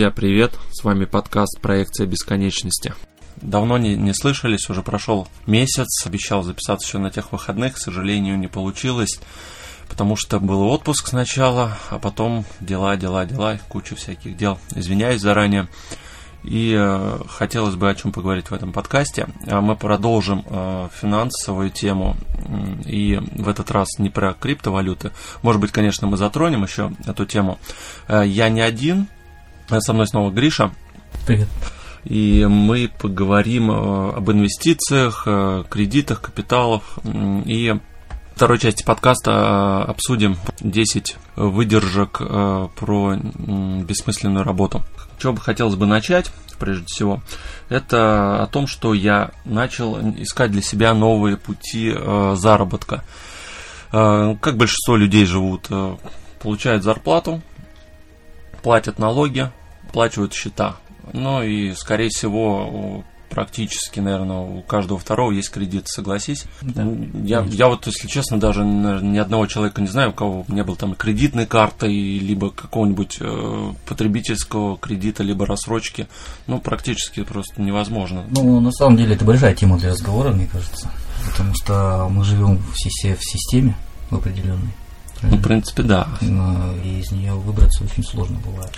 Друзья, привет! С вами подкаст «Проекция бесконечности». Давно не, не слышались, уже прошел месяц. Обещал записаться еще на тех выходных, к сожалению, не получилось, потому что был отпуск сначала, а потом дела, дела, дела, куча всяких дел. Извиняюсь заранее. И э, хотелось бы о чем поговорить в этом подкасте. А мы продолжим э, финансовую тему. И в этот раз не про криптовалюты. Может быть, конечно, мы затронем еще эту тему. Э, я не один. Со мной снова Гриша. Привет. И мы поговорим э, об инвестициях, э, кредитах, капиталах. И второй части подкаста э, обсудим 10 выдержек про бессмысленную работу. Чего бы хотелось бы начать, прежде всего, это о том, что я начал искать для себя новые пути заработка. Как большинство людей живут, получают зарплату, платят налоги, оплачивают счета. Ну и, скорее всего, практически, наверное, у каждого второго есть кредит, согласись. Да, я, я вот, если честно, даже наверное, ни одного человека не знаю, у кого не было там кредитной карты, либо какого-нибудь э, потребительского кредита, либо рассрочки. Ну, практически просто невозможно. Ну, на самом деле, это большая тема для разговора, мне кажется. Потому что мы живем в, в системе в определенной. Ну, в принципе, да. И из нее выбраться очень сложно бывает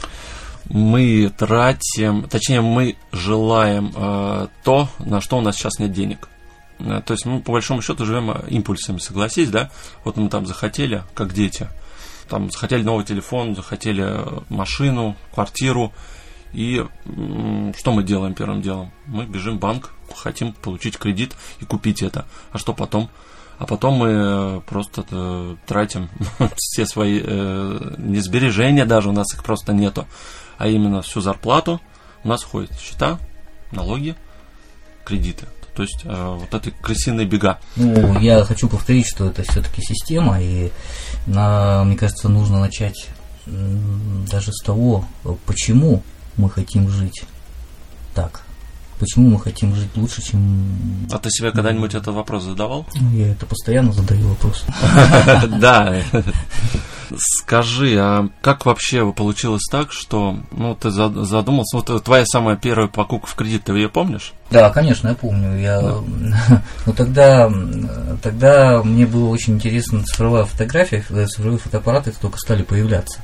мы тратим, точнее, мы желаем э, то, на что у нас сейчас нет денег. Э, то есть мы по большому счету живем э, импульсами, согласись, да? Вот мы там захотели, как дети, там захотели новый телефон, захотели э, машину, квартиру, и что мы делаем первым делом? Мы бежим в банк, хотим получить кредит и купить это. А что потом? А потом мы просто тратим все свои э, не сбережения даже, у нас их просто нету а именно всю зарплату, у нас входят счета, налоги, кредиты. То есть э, вот эти крысиные бега. Ну, я хочу повторить, что это все-таки система, и на, мне кажется, нужно начать даже с того, почему мы хотим жить так. Почему мы хотим жить лучше, чем... А ты себе когда-нибудь этот вопрос задавал? Я это постоянно задаю вопрос. Да. Скажи, а как вообще получилось так, что ну, ты задумался, вот твоя самая первая покупка в кредит, ты ее помнишь? Да, конечно, я помню. Я, да. ну, тогда, тогда мне было очень интересно цифровая фотография, когда цифровые фотоаппараты только стали появляться.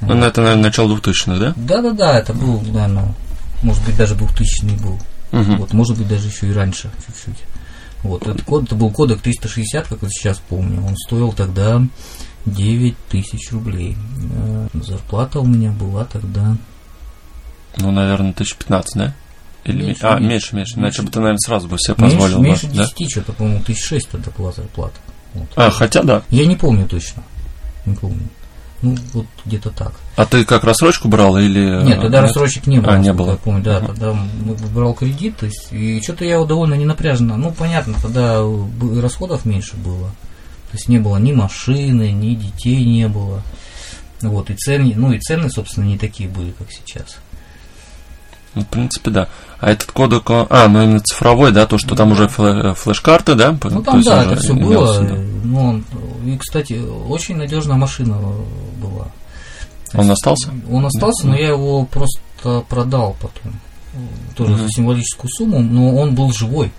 Ну, вот. это, наверное, начало 2000-х, да? Да-да-да, это был, наверное, может быть, даже 2000 был. Угу. Вот, может быть, даже еще и раньше чуть-чуть. Вот, этот код, это был кодек 360, как вот сейчас помню. Он стоил тогда 9 тысяч рублей. Э, зарплата у меня была тогда... Ну, наверное, 1015, да? Или меньше, а, меньше, меньше. Иначе бы ты, наверное, сразу бы себе позволил. Меньше, бы, меньше 10 да? что-то, по-моему, 1006 тогда была зарплата. Вот. А, хотя да. Я не помню точно. Не помню. Ну, вот где-то так. А ты как рассрочку брал или... Нет, тогда Нет? рассрочек не было. А, не было. Я помню, да, uh-huh. тогда брал кредит, то есть, и что-то я довольно не напряженно. Ну, понятно, тогда расходов меньше было. То есть не было ни машины, ни детей не было. Вот, и цены, ну и цены, собственно, не такие были, как сейчас. Ну, в принципе, да. А этот кодек, а, ну именно цифровой, да, то, что там уже флеш-карты, да? Ну там, да, это все было. Да. Ну, и, кстати, очень надежная машина была. Он остался? Он остался, да. но я его просто продал потом. Тоже угу. за символическую сумму, но он был живой.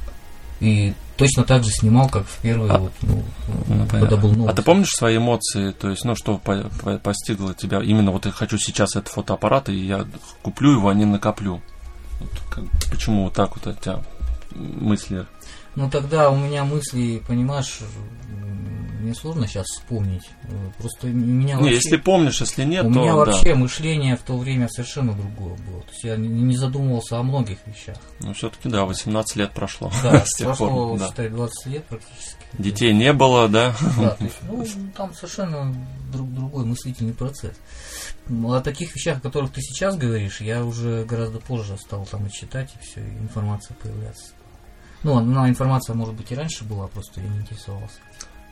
И точно так же снимал, как в первый, а, вот, ну, ну, когда был новый. А ты помнишь свои эмоции, то есть, ну, что по по постигло тебя? Именно вот я хочу сейчас этот фотоаппарат, и я куплю его, а не накоплю. Вот, как, почему вот так вот у тебя мысли? Ну, тогда у меня мысли, понимаешь, мне сложно сейчас вспомнить. Просто у меня не, вообще, если помнишь, если нет, у то меня вообще мышление в то время совершенно другое было. То есть я не задумывался о многих вещах. Ну, все-таки, да, 18 лет прошло. Да, с тех прошло, пор, считай, 20 лет практически. Детей не было, да? Да, то есть, ну, там совершенно друг, другой мыслительный процесс. Ну, о таких вещах, о которых ты сейчас говоришь, я уже гораздо позже стал там и читать, и все, и информация появляться. Ну, она информация, может быть, и раньше была, просто я не интересовался.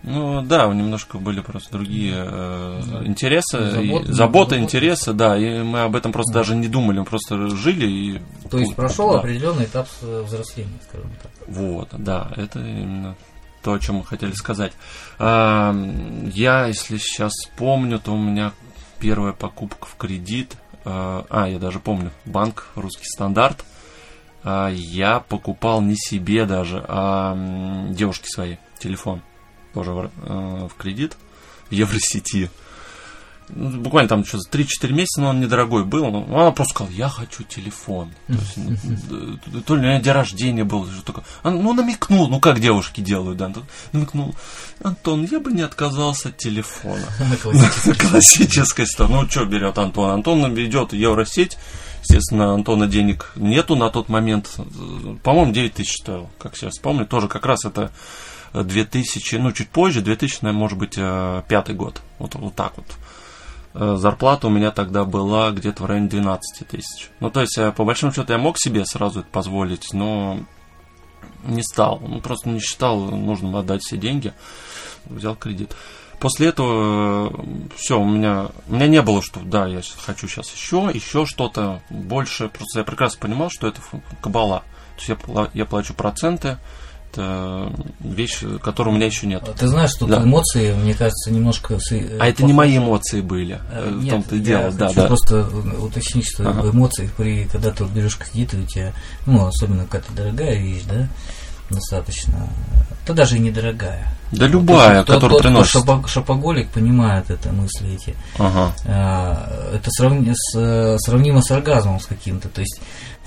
Ну да, немножко были просто другие э, интересы, заботы, заботы интересы, да, и мы об этом просто да. даже не думали, мы просто жили и. То есть прошел да. определенный этап взросления, скажем так. Вот, да, это именно то, о чем мы хотели сказать. А, я, если сейчас помню, то у меня первая покупка в кредит а, я даже помню, банк «Русский стандарт», я покупал не себе даже, а девушке своей телефон тоже в кредит в Евросети. Ну, буквально там что-то 3-4 месяца, но он недорогой был. Но она просто сказала, я хочу телефон. То, есть, то ли у меня день рождения был, что такое. Ну, намекнул, ну как девушки делают, да. Намекнул, Антон, я бы не отказался от телефона. Классическая сторона. Ну, что берет Антон? Антон ведет Евросеть. Естественно, Антона денег нету на тот момент. По-моему, 9 тысяч стоил, как сейчас помню. Тоже как раз это 2000, ну, чуть позже, 2000, может быть, э, пятый год. Вот, вот так вот. Э, зарплата у меня тогда была где-то в районе 12 тысяч. Ну, то есть, э, по большому счету, я мог себе сразу это позволить, но не стал. Ну, просто не считал нужным отдать все деньги. Взял кредит. После этого все, у меня, у меня не было, что да, я хочу сейчас еще, еще что-то больше. Просто я прекрасно понимал, что это кабала. То есть я, я плачу проценты, вещь, которой у меня еще нет. Ты знаешь, что да. эмоции, мне кажется, немножко... Э, а это не мои эмоции были, э, в том-то и дело. Да, да. просто уточнить, что ага. эмоции, при, когда ты берешь кредит, у тебя, ну, особенно какая-то дорогая вещь, да, достаточно, то даже и недорогая. Да любая, тот, которую тот, приносит. Шопо, шопоголик понимает это мысли эти. Ага. А, это сравни, с, сравнимо с оргазмом с каким-то. То есть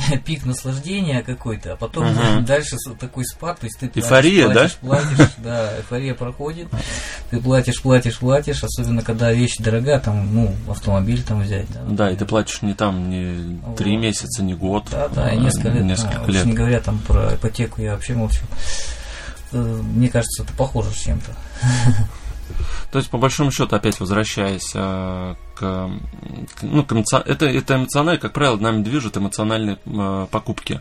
пик наслаждения какой-то, а потом угу. дальше такой спад, то есть ты эйфория, платишь, да? платишь, да, эйфория проходит, ты платишь, платишь, платишь, особенно когда вещь дорогая, там, ну, автомобиль там взять, да. Да, и ты платишь не там не три вот. месяца, не год, да, да, а несколько лет, несколько лет. не говоря там про ипотеку, я вообще молчу. Э, мне кажется, это похоже с чем-то. То есть, по большому счету, опять возвращаясь э, к, ну, к эмоци... это, это эмоционально, как правило, нами движут эмоциональные э, покупки.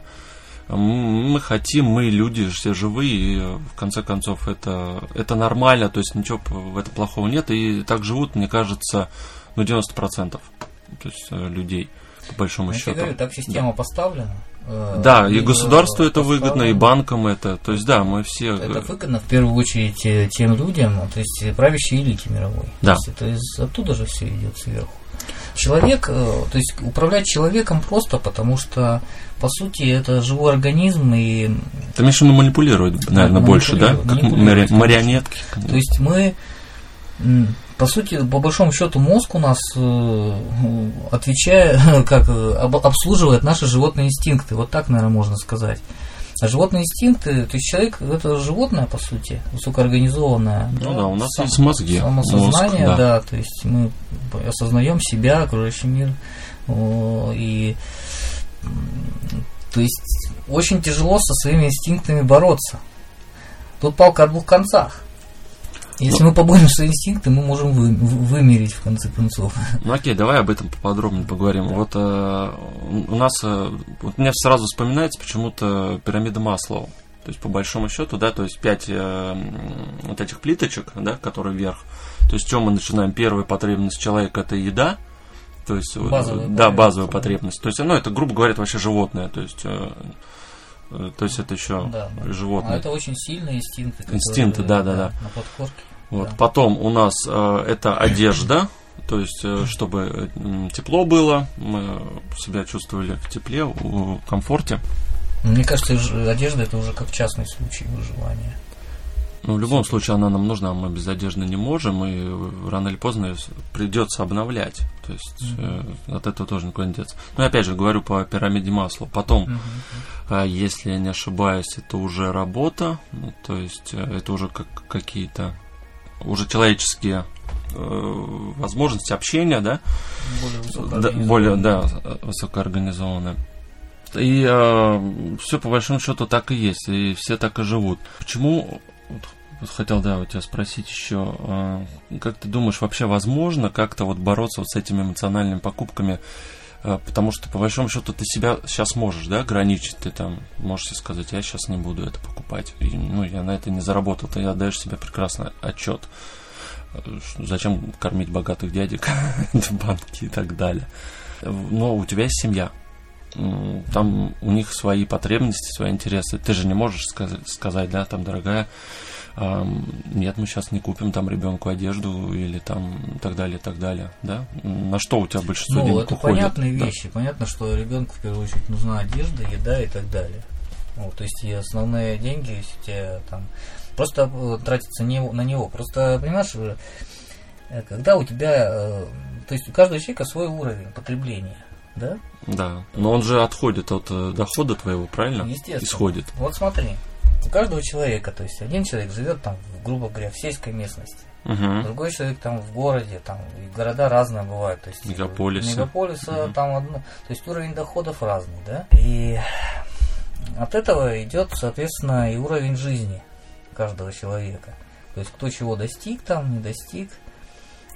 Мы хотим, мы люди все живые, и в конце концов это, это нормально, то есть ничего в этом плохого нет, и так живут, мне кажется, ну 90% то есть, э, людей, по большому Я счету. Говорю, так система да. поставлена. Э, да, и государству это выгодно, и банкам это. То есть, да, мы все... Это выгодно в первую очередь тем людям, то есть правящей элите мировой. Да. То есть это из, оттуда же все идет сверху. Человек, э, то есть управлять человеком просто, потому что, по сути, это живой организм и... Ты имеешь в виду манипулировать, наверное, больше, да? Как марионетки. То есть мы по сути, по большому счету, мозг у нас э, отвечает, как обслуживает наши животные инстинкты. Вот так, наверное, можно сказать. А животные инстинкты, то есть человек это животное, по сути, высокоорганизованное. Ну да, да у нас сам, есть мозги. Самосознание, мозг, да. да, то есть мы осознаем себя, окружающий мир. И то есть очень тяжело со своими инстинктами бороться. Тут палка о двух концах. Если ну, мы поборемся инстинкты, мы можем вы, вымерить в конце концов. Ну окей, давай об этом поподробнее поговорим. Да. Вот э, у нас, э, вот мне сразу вспоминается почему-то пирамида Маслоу. То есть по большому счету, да, то есть пять э, вот этих плиточек, да, которые вверх. То есть, чем мы начинаем? Первая потребность человека это еда, то есть, базовая да, базовая потребность. То есть, ну, это, грубо говоря, вообще животное. То есть, э, э то есть это еще да, да. животное. А это очень сильные инстинкты. Инстинкты, да, да, да. На подкорке. Вот. Да. Потом у нас э, это одежда, то есть э, чтобы э, тепло было, мы себя чувствовали в тепле, в комфорте. Мне кажется, одежда это уже как частный случай выживания. Ну, в любом случае она нам нужна, мы без одежды не можем, и рано или поздно придется обновлять. То есть mm-hmm. э, от этого тоже никуда не деться. Ну, опять же, говорю по пирамиде масла. Потом, mm-hmm. э, если я не ошибаюсь, это уже работа, ну, то есть э, это уже как какие-то уже человеческие э, возможности общения, да, более, да, более да, высокоорганизованные. И э, все по большому счету так и есть, и все так и живут. Почему вот хотел, да, у тебя спросить еще, э, как ты думаешь, вообще возможно как-то вот бороться вот с этими эмоциональными покупками? А, потому что, по большому счету, ты себя сейчас можешь, да, ограничить, ты там можешь себе сказать, я сейчас не буду это покупать, и, ну, я на это не заработал, ты отдаешь себе прекрасно отчет, зачем кормить богатых дядек в банке и так далее. Но у тебя есть семья, там у них свои потребности, свои интересы, ты же не можешь сказать, сказать да, там, дорогая, нет, мы сейчас не купим там ребенку одежду или там так далее, так далее, да? На что у тебя большинство ну, денег это уходит? понятные да. вещи. Понятно, что ребенку в первую очередь нужна одежда, еда и так далее. Вот, то есть и основные деньги, если тебе там просто э, тратится не, на него. Просто, понимаешь, э, когда у тебя, э, то есть у каждого человека свой уровень потребления, да? Да, но он же отходит от дохода твоего, правильно? Естественно. Исходит. Вот смотри, у каждого человека, то есть один человек живет там, грубо говоря, в сельской местности, Угу. Другой человек там в городе, там и города разные бывают, то есть мегаполисы, мегаполиса угу. там одно, то есть уровень доходов разный, да, и от этого идет, соответственно, и уровень жизни каждого человека. То есть кто чего достиг там, не достиг.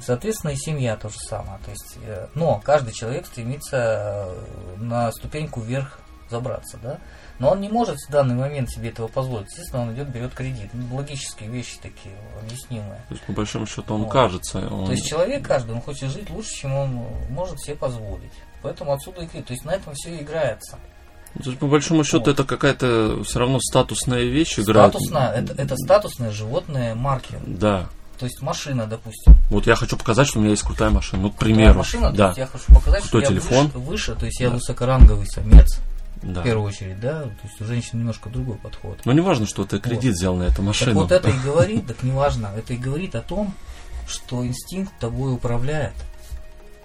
Соответственно, и семья то же самое. То есть, э, но каждый человек стремится э, на ступеньку вверх забраться, да. Но он не может в данный момент себе этого позволить. Естественно, он идет, берет кредит. Ну, логические вещи такие, объяснимые. То есть, по большому счету, он вот. кажется. Он... То есть человек каждый, он хочет жить лучше, чем он может себе позволить. Поэтому отсюда и кредит. То есть на этом все играется. То есть, по большому счету, вот. это какая-то все равно статусная вещь играет. Статусная, это, это статусные животные марки. Да. То есть машина, допустим. Вот я хочу показать, что у меня есть крутая машина. Ну, к примеру. машина, да. есть я хочу показать, Кто что телефон? я выше, выше, то есть я высокоранговый самец. Да. В первую очередь, да, то есть у женщин немножко другой подход. Но не важно, что ты кредит вот. взял на эту машину. Так вот это и говорит, так не важно, это и говорит о том, что инстинкт тобой управляет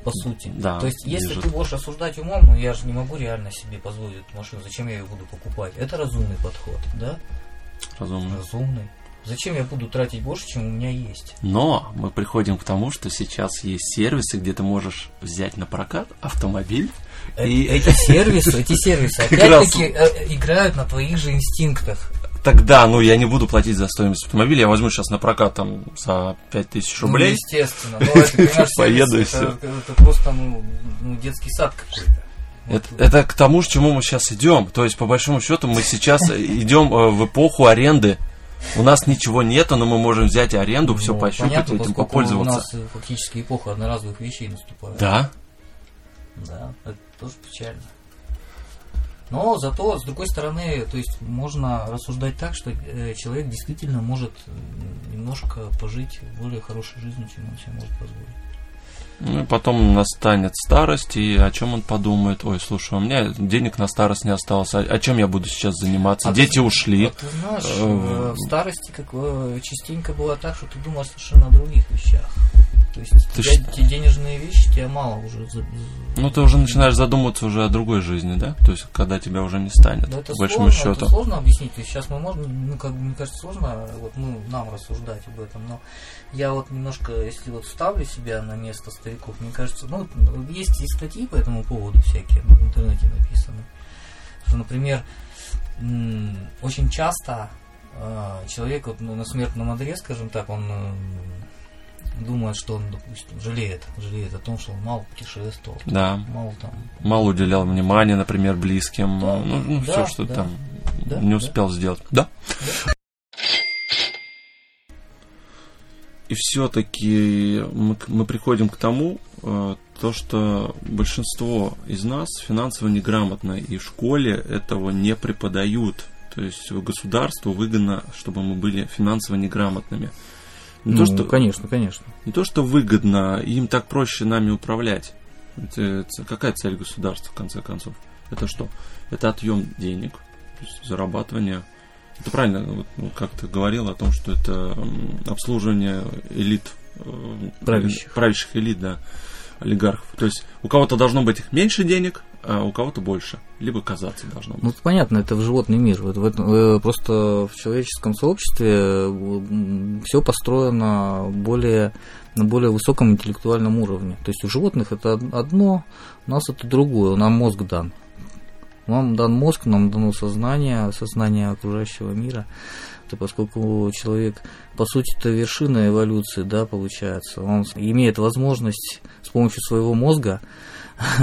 по сути. Да, То есть, если ты будешь осуждать умом, ну я же не могу реально себе позволить эту машину, зачем я ее буду покупать? Это разумный подход, да? Разумный. Разумный. Зачем я буду тратить больше, чем у меня есть? Но мы приходим к тому, что сейчас есть сервисы, где ты можешь взять на прокат автомобиль. Э- и... Эти сервисы, эти сервисы опять-таки э, играют на твоих же инстинктах. Тогда, ну, я не буду платить за стоимость автомобиля, я возьму сейчас на прокат там за 5000 рублей. Ну, естественно. Ну, это, понимаешь, Поеду и все. это, это просто ну, ну, детский сад какой-то. Вот. Это, это к тому, к чему мы сейчас идем. То есть, по большому счету, мы сейчас идем э, в эпоху аренды. У нас ничего нету, но мы можем взять аренду, все Ну, пощупать, понятно, этим попользоваться. У нас э, фактически эпоха одноразовых вещей наступает. Да, Да, это тоже печально. Но зато, с другой стороны, то есть можно рассуждать так, что э, человек действительно может немножко пожить более хорошей жизнью, чем он себе может позволить. Ну и потом настанет старость, и о чем он подумает? Ой, слушай, у меня денег на старость не осталось, а, о чем я буду сейчас заниматься? А Дети ты- ушли. А ты знаешь, Э, э, в старости как э, частенько было так, что ты думаешь совершенно о других вещах. То есть Ты тебя- те денежные вещи тебя мало уже. Ну, ты уже начинаешь задумываться уже о другой жизни, да? То есть, когда тебя уже не станет, Но это по большому сложно, счету. это сложно объяснить. То есть сейчас мы можем, ну, как бы, мне кажется, сложно вот, ну, нам рассуждать об этом, но я вот немножко, если вот ставлю себя на место стариков, мне кажется, ну, есть и статьи по этому поводу всякие ну, в интернете написаны. Что, например, очень часто э, человек вот, ну, на смертном одре, скажем так, он думает, что он, допустим, жалеет, жалеет о том, что он мало путешествовал, Да. мало там Мало уделял внимания, например, близким. Да, ну, ну, да, все, что да, там да, не да. успел сделать. Да. И все-таки мы, мы приходим к тому, э, то, что большинство из нас финансово неграмотно, и в школе этого не преподают. То есть государству выгодно, чтобы мы были финансово неграмотными. Не, ну, то, что, конечно, конечно. не то, что выгодно, им так проще нами управлять. Это- какая цель государства, в конце концов? Это что? Это отъем денег, зарабатывание. Это правильно, вот, ну, как ты говорил о том, что это обслуживание элит, э, Правящих. правящих элит, да, олигархов. То есть у кого-то должно быть меньше денег, а у кого-то больше. Либо казаться должно быть. Ну, это понятно, это в животный мир. Вот в этом, э, просто в человеческом сообществе все построено более, на более высоком интеллектуальном уровне. То есть у животных это од- одно, у нас это другое, нам мозг дан. Нам дан мозг, нам дано сознание, сознание окружающего мира. Это поскольку человек, по сути, это вершина эволюции, да, получается. Он имеет возможность с помощью своего мозга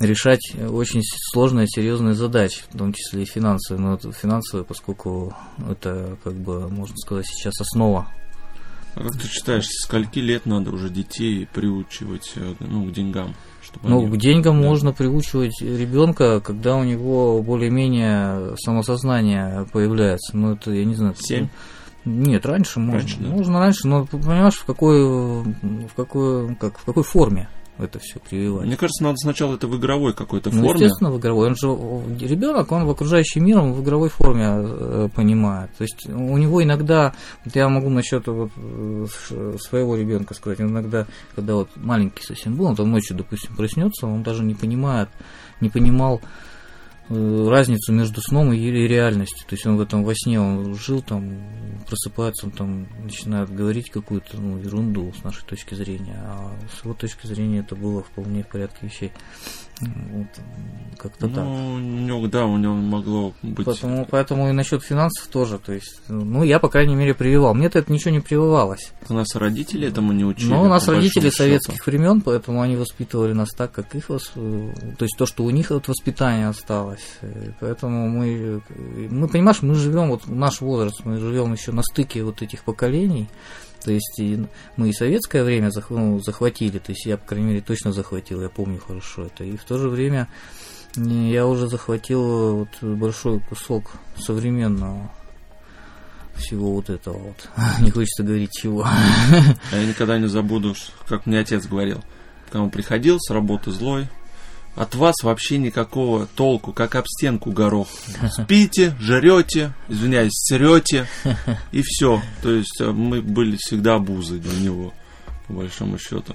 решать очень сложные, серьезные задачи, в том числе и финансовые. Но это финансовые, поскольку это, как бы, можно сказать, сейчас основа. А как ты считаешь, скольки лет надо уже детей приучивать э, ну, к деньгам? Чтобы Ну, они- к деньгам да. можно приучивать ребенка, когда у него более-менее самосознание появляется. Ну, это, я не знаю, Семь? Нет, раньше, Раньше, можно. да? Можно раньше, но понимаешь, в какой, в какой, как, в какой форме это все прививать. Мне кажется, надо сначала это в игровой какой-то Ну, форме. естественно, в игровой. Он же ребенок, он в окружающий мир, он в игровой форме э, понимает. То есть у него иногда, вот я могу насчет вот, э, своего ребенка сказать, иногда, когда вот маленький совсем был, он там ночью, допустим, проснется, он даже не понимает, не понимал разницу между сном и ре- реальностью. То есть он в этом во сне он жил, там просыпается, он там начинает говорить какую-то ну, ерунду с нашей точки зрения, а с его точки зрения это было вполне в порядке вещей. Вот, как-то так. Ну, у него, да, у него могло быть... Поэтому, поэтому и насчет финансов тоже. То есть, ну, я, по крайней мере, прививал. Мне-то это ничего не прививалось. У нас родители этому не учили. Но у нас родители большому советских счету. времен, поэтому они воспитывали нас так, как их вос... то есть то, что у них от воспитания осталось. Э, Поэтому мы, мы понимаешь, мы живем вот наш возраст, мы живем еще на стыке вот этих поколений. То есть и мы и советское время зах- ну, захватили, то есть я, по крайней мере, точно захватил, я помню хорошо это. И в то же время я уже захватил вот большой кусок современного всего вот этого вот. Не хочется говорить чего. Я никогда не забуду, как мне отец говорил. Когда он приходил с работы злой, от вас вообще никакого толку, как об стенку горох. Спите, жрете, извиняюсь, срете, и все. То есть э, мы были всегда бузы для него, по большому счету.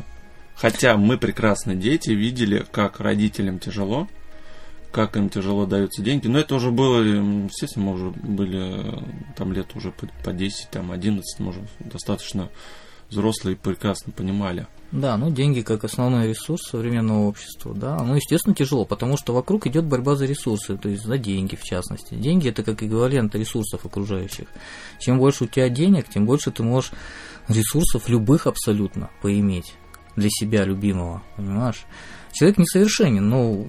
Хотя мы прекрасные дети, видели, как родителям тяжело, как им тяжело даются деньги. Но это уже было, м, естественно, мы уже были э, там лет уже по, по 10, там 11, может, достаточно взрослые прекрасно понимали. Да, ну деньги как основной ресурс современного общества, да, ну естественно тяжело, потому что вокруг идет борьба за ресурсы, то есть за деньги в частности. Деньги это как эквивалент ресурсов окружающих. Чем больше у тебя денег, тем больше ты можешь ресурсов любых абсолютно поиметь для себя любимого, понимаешь? Человек несовершенен, но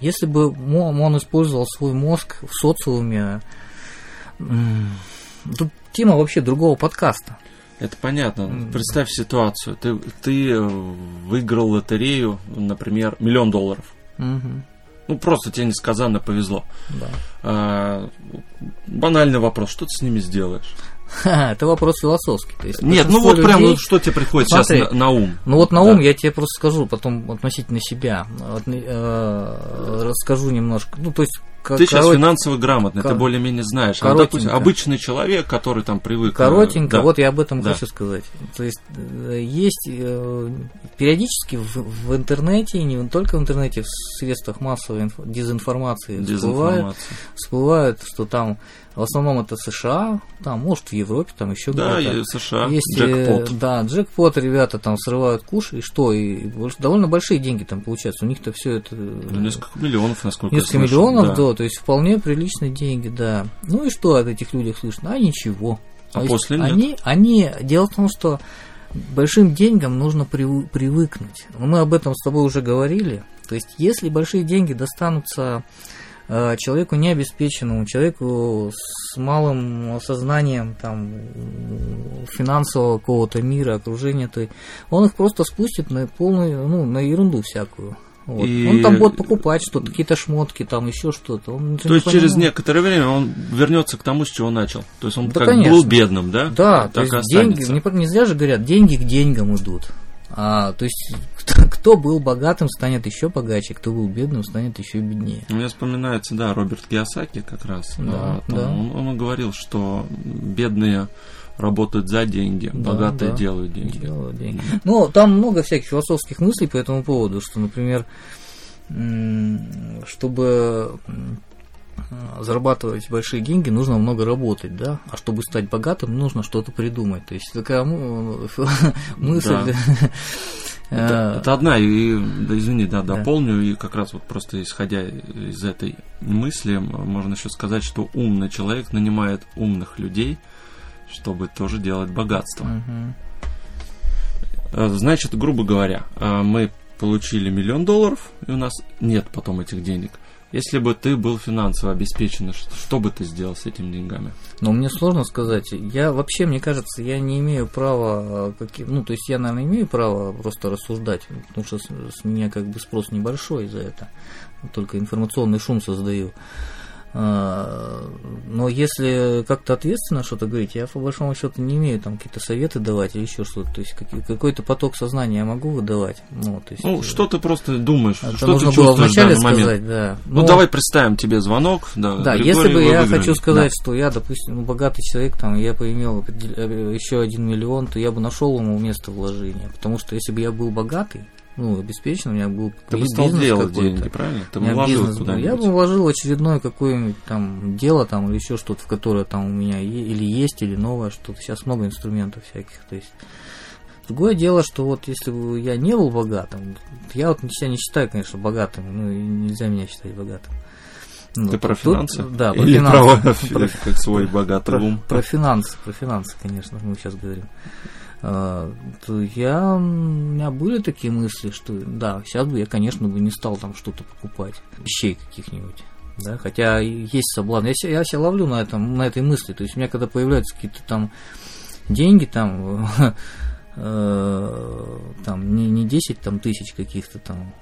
если бы он использовал свой мозг в социуме, тут тема вообще другого подкаста. Это понятно. Представь ситуацию. Ты, ты э, выиграл лотерею, например, миллион долларов. Ну, просто тебе несказанно повезло. да. А, банальный вопрос, что ты с ними сделаешь? Ха, это вопрос философский. То есть Нет, ну вот прям, людей- ну, что тебе приходит Смотри, сейчас на, на ум? Ну вот на Да. ум я тебе просто скажу, потом относительно себя. Вот, э, расскажу немножко. Ну, то есть, Ты сейчас корот- финансово грамотный, ты кор- более-менее знаешь. А, допустим, обычный человек, который там привык... э, коротенько, да. вот я об этом Да. хочу сказать. То есть э, есть э, периодически в, в интернете, и не только в интернете, в средствах массовой инф- дезинформации всплывает, Дезинформация. всплывает, что там в основном это США, там, может, в Европе, там еще Да, где-то. и США, Есть, джекпот. да, джекпот, ребята там срывают куш, и что, и довольно большие деньги там получаются. У них-то все это... Ну, несколько миллионов, насколько Несколько я слышал. миллионов, да. да. То есть вполне приличные деньги, да. Ну и что от этих людей слышно? А ничего. А То есть после нет. они, они, дело в том, что большим деньгам нужно привы- привыкнуть. Мы об этом с тобой уже говорили. То есть, если большие деньги достанутся э, человеку необеспеченному, человеку с малым осознанием там, финансового какого-то мира, окружения, то он их просто спустит на полную, ну, на ерунду всякую. Вот. И- Он там будет покупать что-то, какие-то шмотки, там еще что-то. Он То есть через некоторое время он вернется к тому, с чего начал. То есть он Да, как конечно. был бедным, да? Да, так то есть деньги, не, не зря же говорят, деньги к деньгам идут. А, то есть кто, кто был богатым, станет еще богаче, кто был бедным, станет еще беднее. Мне вспоминается, да, Роберт Киосаки как раз. Да, да. Он, он говорил, что бедные работают за деньги, Да, богатые да. делают деньги. Делают деньги. Ну, там много всяких философских мыслей по этому поводу, что, например, чтобы зарабатывать большие деньги, нужно много работать, да, а чтобы стать богатым, нужно что-то придумать. То есть такая мысль. Это, э, это одна, и, да, извини, да, Да. дополню, и как раз вот просто исходя из этой мысли, можно еще сказать, что умный человек нанимает умных людей, чтобы тоже делать богатство. Э, Значит, грубо говоря, э, мы получили миллион долларов, и у нас нет потом этих денег. Если бы ты был финансово обеспечен, ш- что бы ты сделал с этими деньгами? Но мне сложно сказать. Я вообще, мне кажется, я не имею права, э, каки- ну, то есть я, наверное, имею право просто рассуждать, потому что с, с меня как бы спрос небольшой за это. Только информационный шум создаю. А, но если как-то ответственно что-то говорить, я по большому счету не имею там какие-то советы давать или еще что-то. То есть какой-то поток сознания я могу выдавать. Ну, то есть, ну э, что ты просто думаешь, это что нужно ты было вначале сказать, момент. да. Ну, ну давай представим тебе звонок. Да, да если бы я хочу сказать, да. что я, допустим, ну, богатый человек, там, я бы имел э, еще один миллион, то я бы нашел ему место вложения. Потому что если бы я был богатый, ну, обеспечен, у меня был Ты бы стал делать деньги, правильно? Ты бы вложил бизнес куда-нибудь. Я бы вложил очередное какое-нибудь там дело там или еще что-то, в которое там у меня или есть, или новое что-то. Сейчас много инструментов всяких, то есть... Другое дело, что вот если бы я не был богатым, я вот себя не считаю, конечно, богатым, ну, и нельзя меня считать богатым. Ну, Ты про финансы? Тут, да, про Или финансы. про, как свой богатый про, ум? Про финансы, про финансы, конечно, мы сейчас говорим. А, то я, у меня были такие мысли, что да, сейчас бы я, конечно, бы не стал там что-то покупать, вещей каких-нибудь. Да, хотя есть соблазн. Я, я себя ловлю на, этом, на этой мысли. То есть у меня когда появляются какие-то там деньги, там, э, там не, не 10 там, тысяч каких-то там,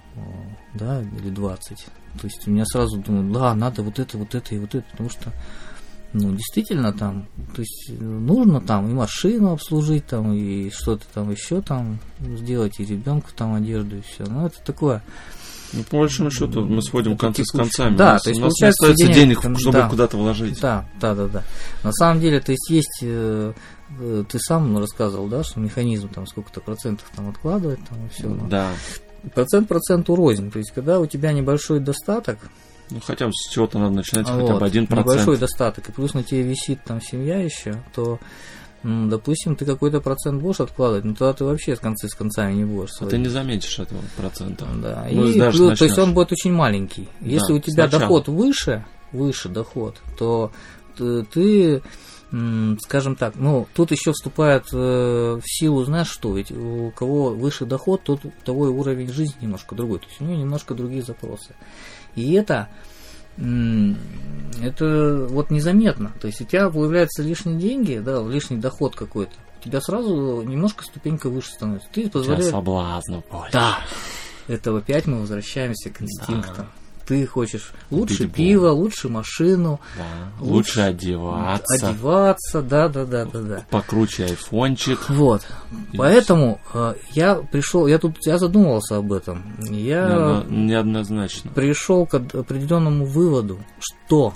да, или 20. То есть у меня сразу думаю, да, надо вот это, вот это и вот это, потому что ну, действительно там, то есть э, нужно там и машину обслужить, там, и что-то там еще там сделать, и ребенку там одежду, и все. Ну, это такое. Ну, по большому счету, мы сводим концы с концами. Да, у нас, то есть у нас не остается денег, денег чтобы да, куда-то вложить. Да, да, да, да. На самом деле, то есть есть, э, э, ты сам рассказывал, да, что механизм там сколько-то процентов там откладывать, там и все. Да. Процент проценту рознь. То есть, когда у тебя небольшой достаток, ну, хотя бы с чего-то надо начинать, вот, хотя бы один процент. Небольшой достаток, и плюс на тебе висит там семья еще, то, ну, допустим, ты какой-то процент будешь откладывать, но тогда ты вообще с концы с концами не будешь. А ты не заметишь этого процента. Да, ну, и плюс, то есть он будет очень маленький. Если да, у тебя сначала. доход выше, выше доход, то ты, скажем так, ну, тут еще вступает э, в силу, знаешь что, ведь у кого выше доход, тот, у того и уровень жизни немножко другой, то есть у него немножко другие запросы. И это, это вот незаметно. То есть у тебя появляются лишние деньги, да, лишний доход какой-то. У тебя сразу немножко ступенька выше становится. Ты позволяешь... соблазну больше. Да. Это опять мы возвращаемся к инстинктам. Да ты хочешь лучше Пить пиво, лучше машину, да. лучше, лучше одеваться, одеваться, да, да, да, да, да. Покруче айфончик. Вот. И Поэтому э, я пришел, я тут я задумывался об этом. Я неоднозначно пришел к определенному выводу, что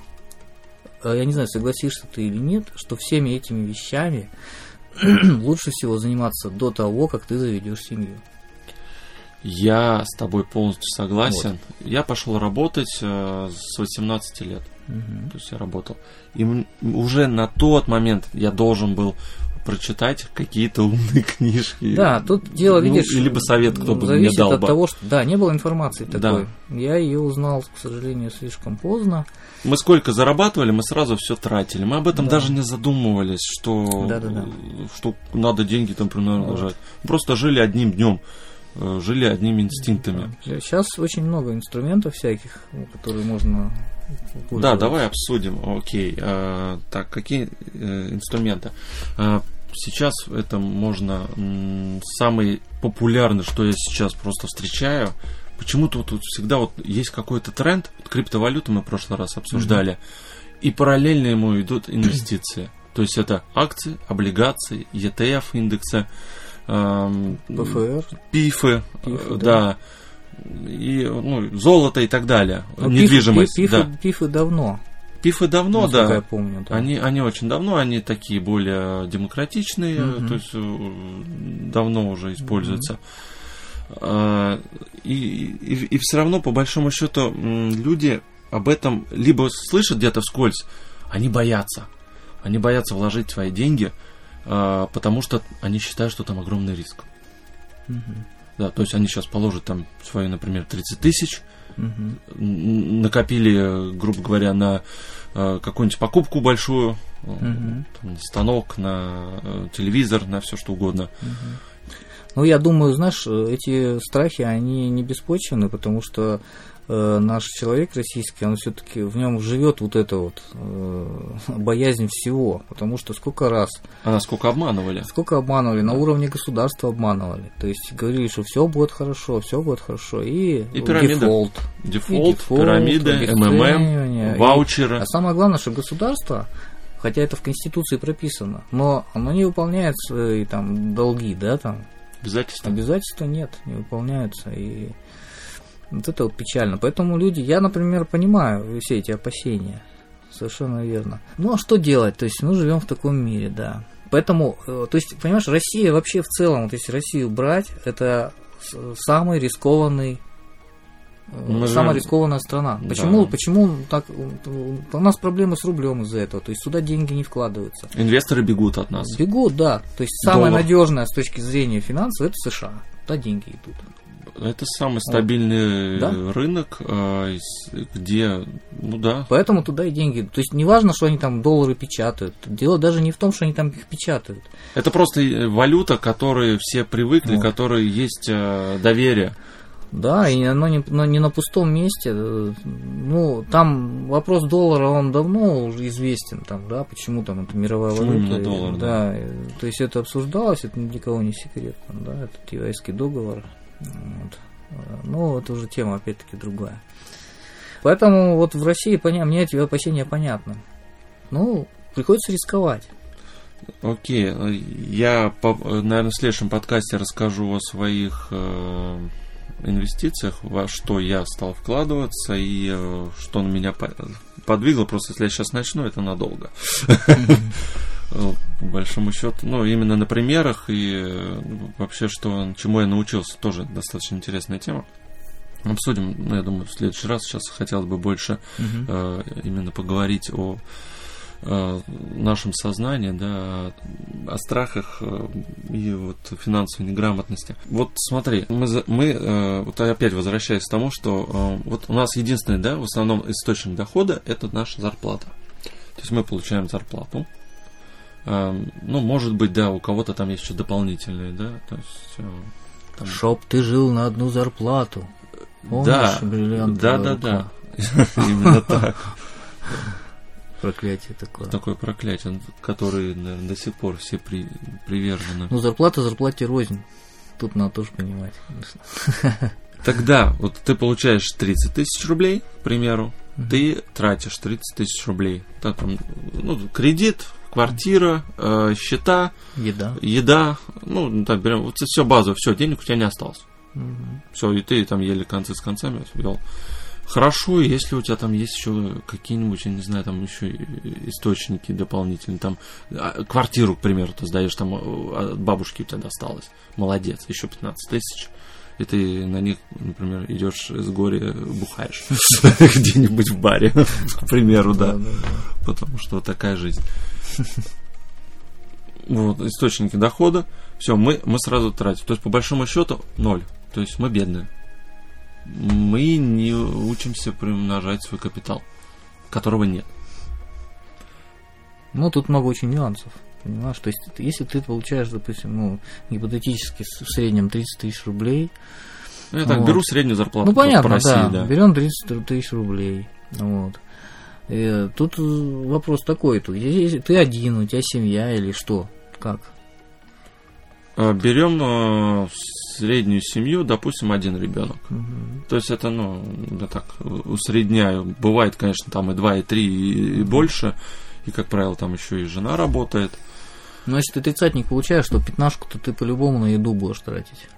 э, я не знаю, согласишься ты или нет, что всеми этими вещами лучше всего заниматься до того, как ты заведешь семью. Я с тобой полностью согласен. Вот. Я пошел работать э, с 18 лет. Угу. То есть я работал. И уже на тот момент я должен был прочитать какие-то умные книжки. Да, тут дело, ну, видишь, либо совет, кто бы мне дал от бы. того, что да, не было информации такой. Да. Я ее узнал, к сожалению, слишком поздно. Мы сколько зарабатывали, мы сразу все тратили. Мы об этом да. даже не задумывались, что, да, да, да. что надо деньги там примерно вот. Просто жили одним днем. Э, жили одними инстинктами. Сейчас очень много инструментов всяких, которые можно да, давай обсудим. Окей. А, так, какие э, инструменты? А, сейчас это можно... Самый популярный, что я сейчас просто встречаю, почему-то вот, вот всегда вот есть какой-то тренд, вот криптовалюту мы в прошлый раз обсуждали, mm-hmm. и параллельно ему идут инвестиции. То есть это акции, облигации, ETF индексы. ПФР. Пифы, пифы да. да. И ну, золото и так далее. Но ну, недвижимость. Пифы, да. пифы, давно. Пифы давно, Насколько да. я помню, да. Они, они очень давно, они такие более демократичные, угу. то есть э, давно уже используются. Угу. И, и, и все равно, по большому счету, люди об этом либо слышат где-то вскользь, они боятся. Они боятся вложить свои деньги, а, потому что они считают, что там огромный риск. Угу. Да, то есть они сейчас положат там свои, например, 30 тысяч, угу. накопили, грубо говоря, на э, какую-нибудь покупку большую, угу. там, станок, на э, телевизор, на все что угодно. Угу. Ну, я думаю, знаешь, эти страхи, они не беспочвены, потому что э, наш человек российский, он все-таки в нем живет вот это вот э, боязнь всего, потому что сколько раз. А сколько обманывали? Сколько обманывали, на уровне государства обманывали. То есть говорили, что все будет хорошо, все будет хорошо. И, и пирамида. дефолт. Дефолт, и дефолт пирамида, МММ, ваучеры. И, а самое главное, что государство хотя это в Конституции прописано, но оно не выполняет свои там долги, да, там. Обязательства? Обязательства нет, не выполняются, и вот это вот печально. Поэтому люди, я, например, понимаю все эти опасения, совершенно верно. Ну, а что делать? То есть мы живем в таком мире, да. Поэтому, э, то есть, понимаешь, Россия вообще в целом, вот если Россию брать, это самый рискованный мы самая же... рискованная страна. Почему, да. почему так? У нас проблемы с рублем из-за этого. То есть сюда деньги не вкладываются. Инвесторы бегут от нас. Бегут, да. То есть самое надежное с точки зрения финансов это США. Туда деньги идут. Это самый стабильный да? рынок, а, где, ну да. Поэтому туда и деньги. То есть не важно, что они там доллары печатают. Дело даже не в том, что они там их печатают. Это просто валюта, к которой все привыкли, вот. которой есть а, доверие. Да, и оно не, но не на пустом месте. Ну, там вопрос доллара, он давно уже известен, там, да, почему там это мировая почему валюта. доллар, да. да. То есть это обсуждалось, это ни для кого не секрет, там, да, это китайский договор. Вот. Но это уже тема, опять-таки, другая. Поэтому вот в России поня... мне эти опасения понятны. Ну, приходится рисковать. Окей, я, наверное, в следующем подкасте расскажу о своих э, инвестициях, во что я стал вкладываться и э, что на меня подвигло. Просто если я сейчас начну, это надолго. По большому счету, ну, именно на примерах и э, вообще, что, чему я научился, тоже достаточно интересная тема. Обсудим, ну, я думаю, в следующий раз. Сейчас хотелось бы больше э, именно поговорить о Э, нашем сознании, да, о страхах э, и вот финансовой неграмотности. Вот смотри, мы, мы э, вот опять возвращаясь к тому, что вот у нас единственный, да, в основном источник дохода это наша зарплата. То есть мы получаем зарплату. Ну, может быть, да, у кого-то там есть еще дополнительные, да, то есть... Там... Чтоб ты жил на одну зарплату. Помнишь, да, да, да, да, именно так. Проклятие такое. Такое проклятие, которое, наверное, до сих пор все при, привержены. Ну, зарплата зарплате рознь. Тут надо тоже понимать. Тогда вот ты получаешь 30 тысяч рублей, к примеру, ты тратишь 30 тысяч рублей. Да, там, ну, кредит, квартира, э, счета, еда. еда, ну, так, берем, вот все базовое, все, денег у тебя не осталось. Угу. Все, и ты там еле концы с концами вел. Хорошо, если у тебя там есть еще какие-нибудь, я не знаю, там еще источники дополнительные, там а, квартиру, к примеру, ты сдаешь, там а, от бабушки у тебя досталось. Молодец, еще 15 тысяч. И ты на них, например, идешь с горя бухаешь где-нибудь в баре, к примеру, да. Потому что такая жизнь. Вот, источники дохода. Все, мы, мы сразу тратим. То есть, по большому счету, ноль. То есть мы бедные мы не учимся приумножать свой капитал, которого нет. Ну, тут много очень нюансов. Понимаешь, то есть, если ты получаешь, допустим, ну, гипотетически в среднем 30 тысяч рублей. Ну, я так вот. беру среднюю зарплату ну, понятно, по России, да. да. Берем 30 тысяч рублей. Вот. И тут вопрос такой, тут, ты один, у тебя семья или что? Как? А, берем а, среднюю семью, допустим, один ребенок. Угу. То есть это, ну, я так усредняю. Бывает, конечно, там и два, и три, и, и больше. И, как правило, там еще и жена работает. Ну, если ты тридцатник получаешь, то пятнашку то ты по-любому на еду будешь тратить.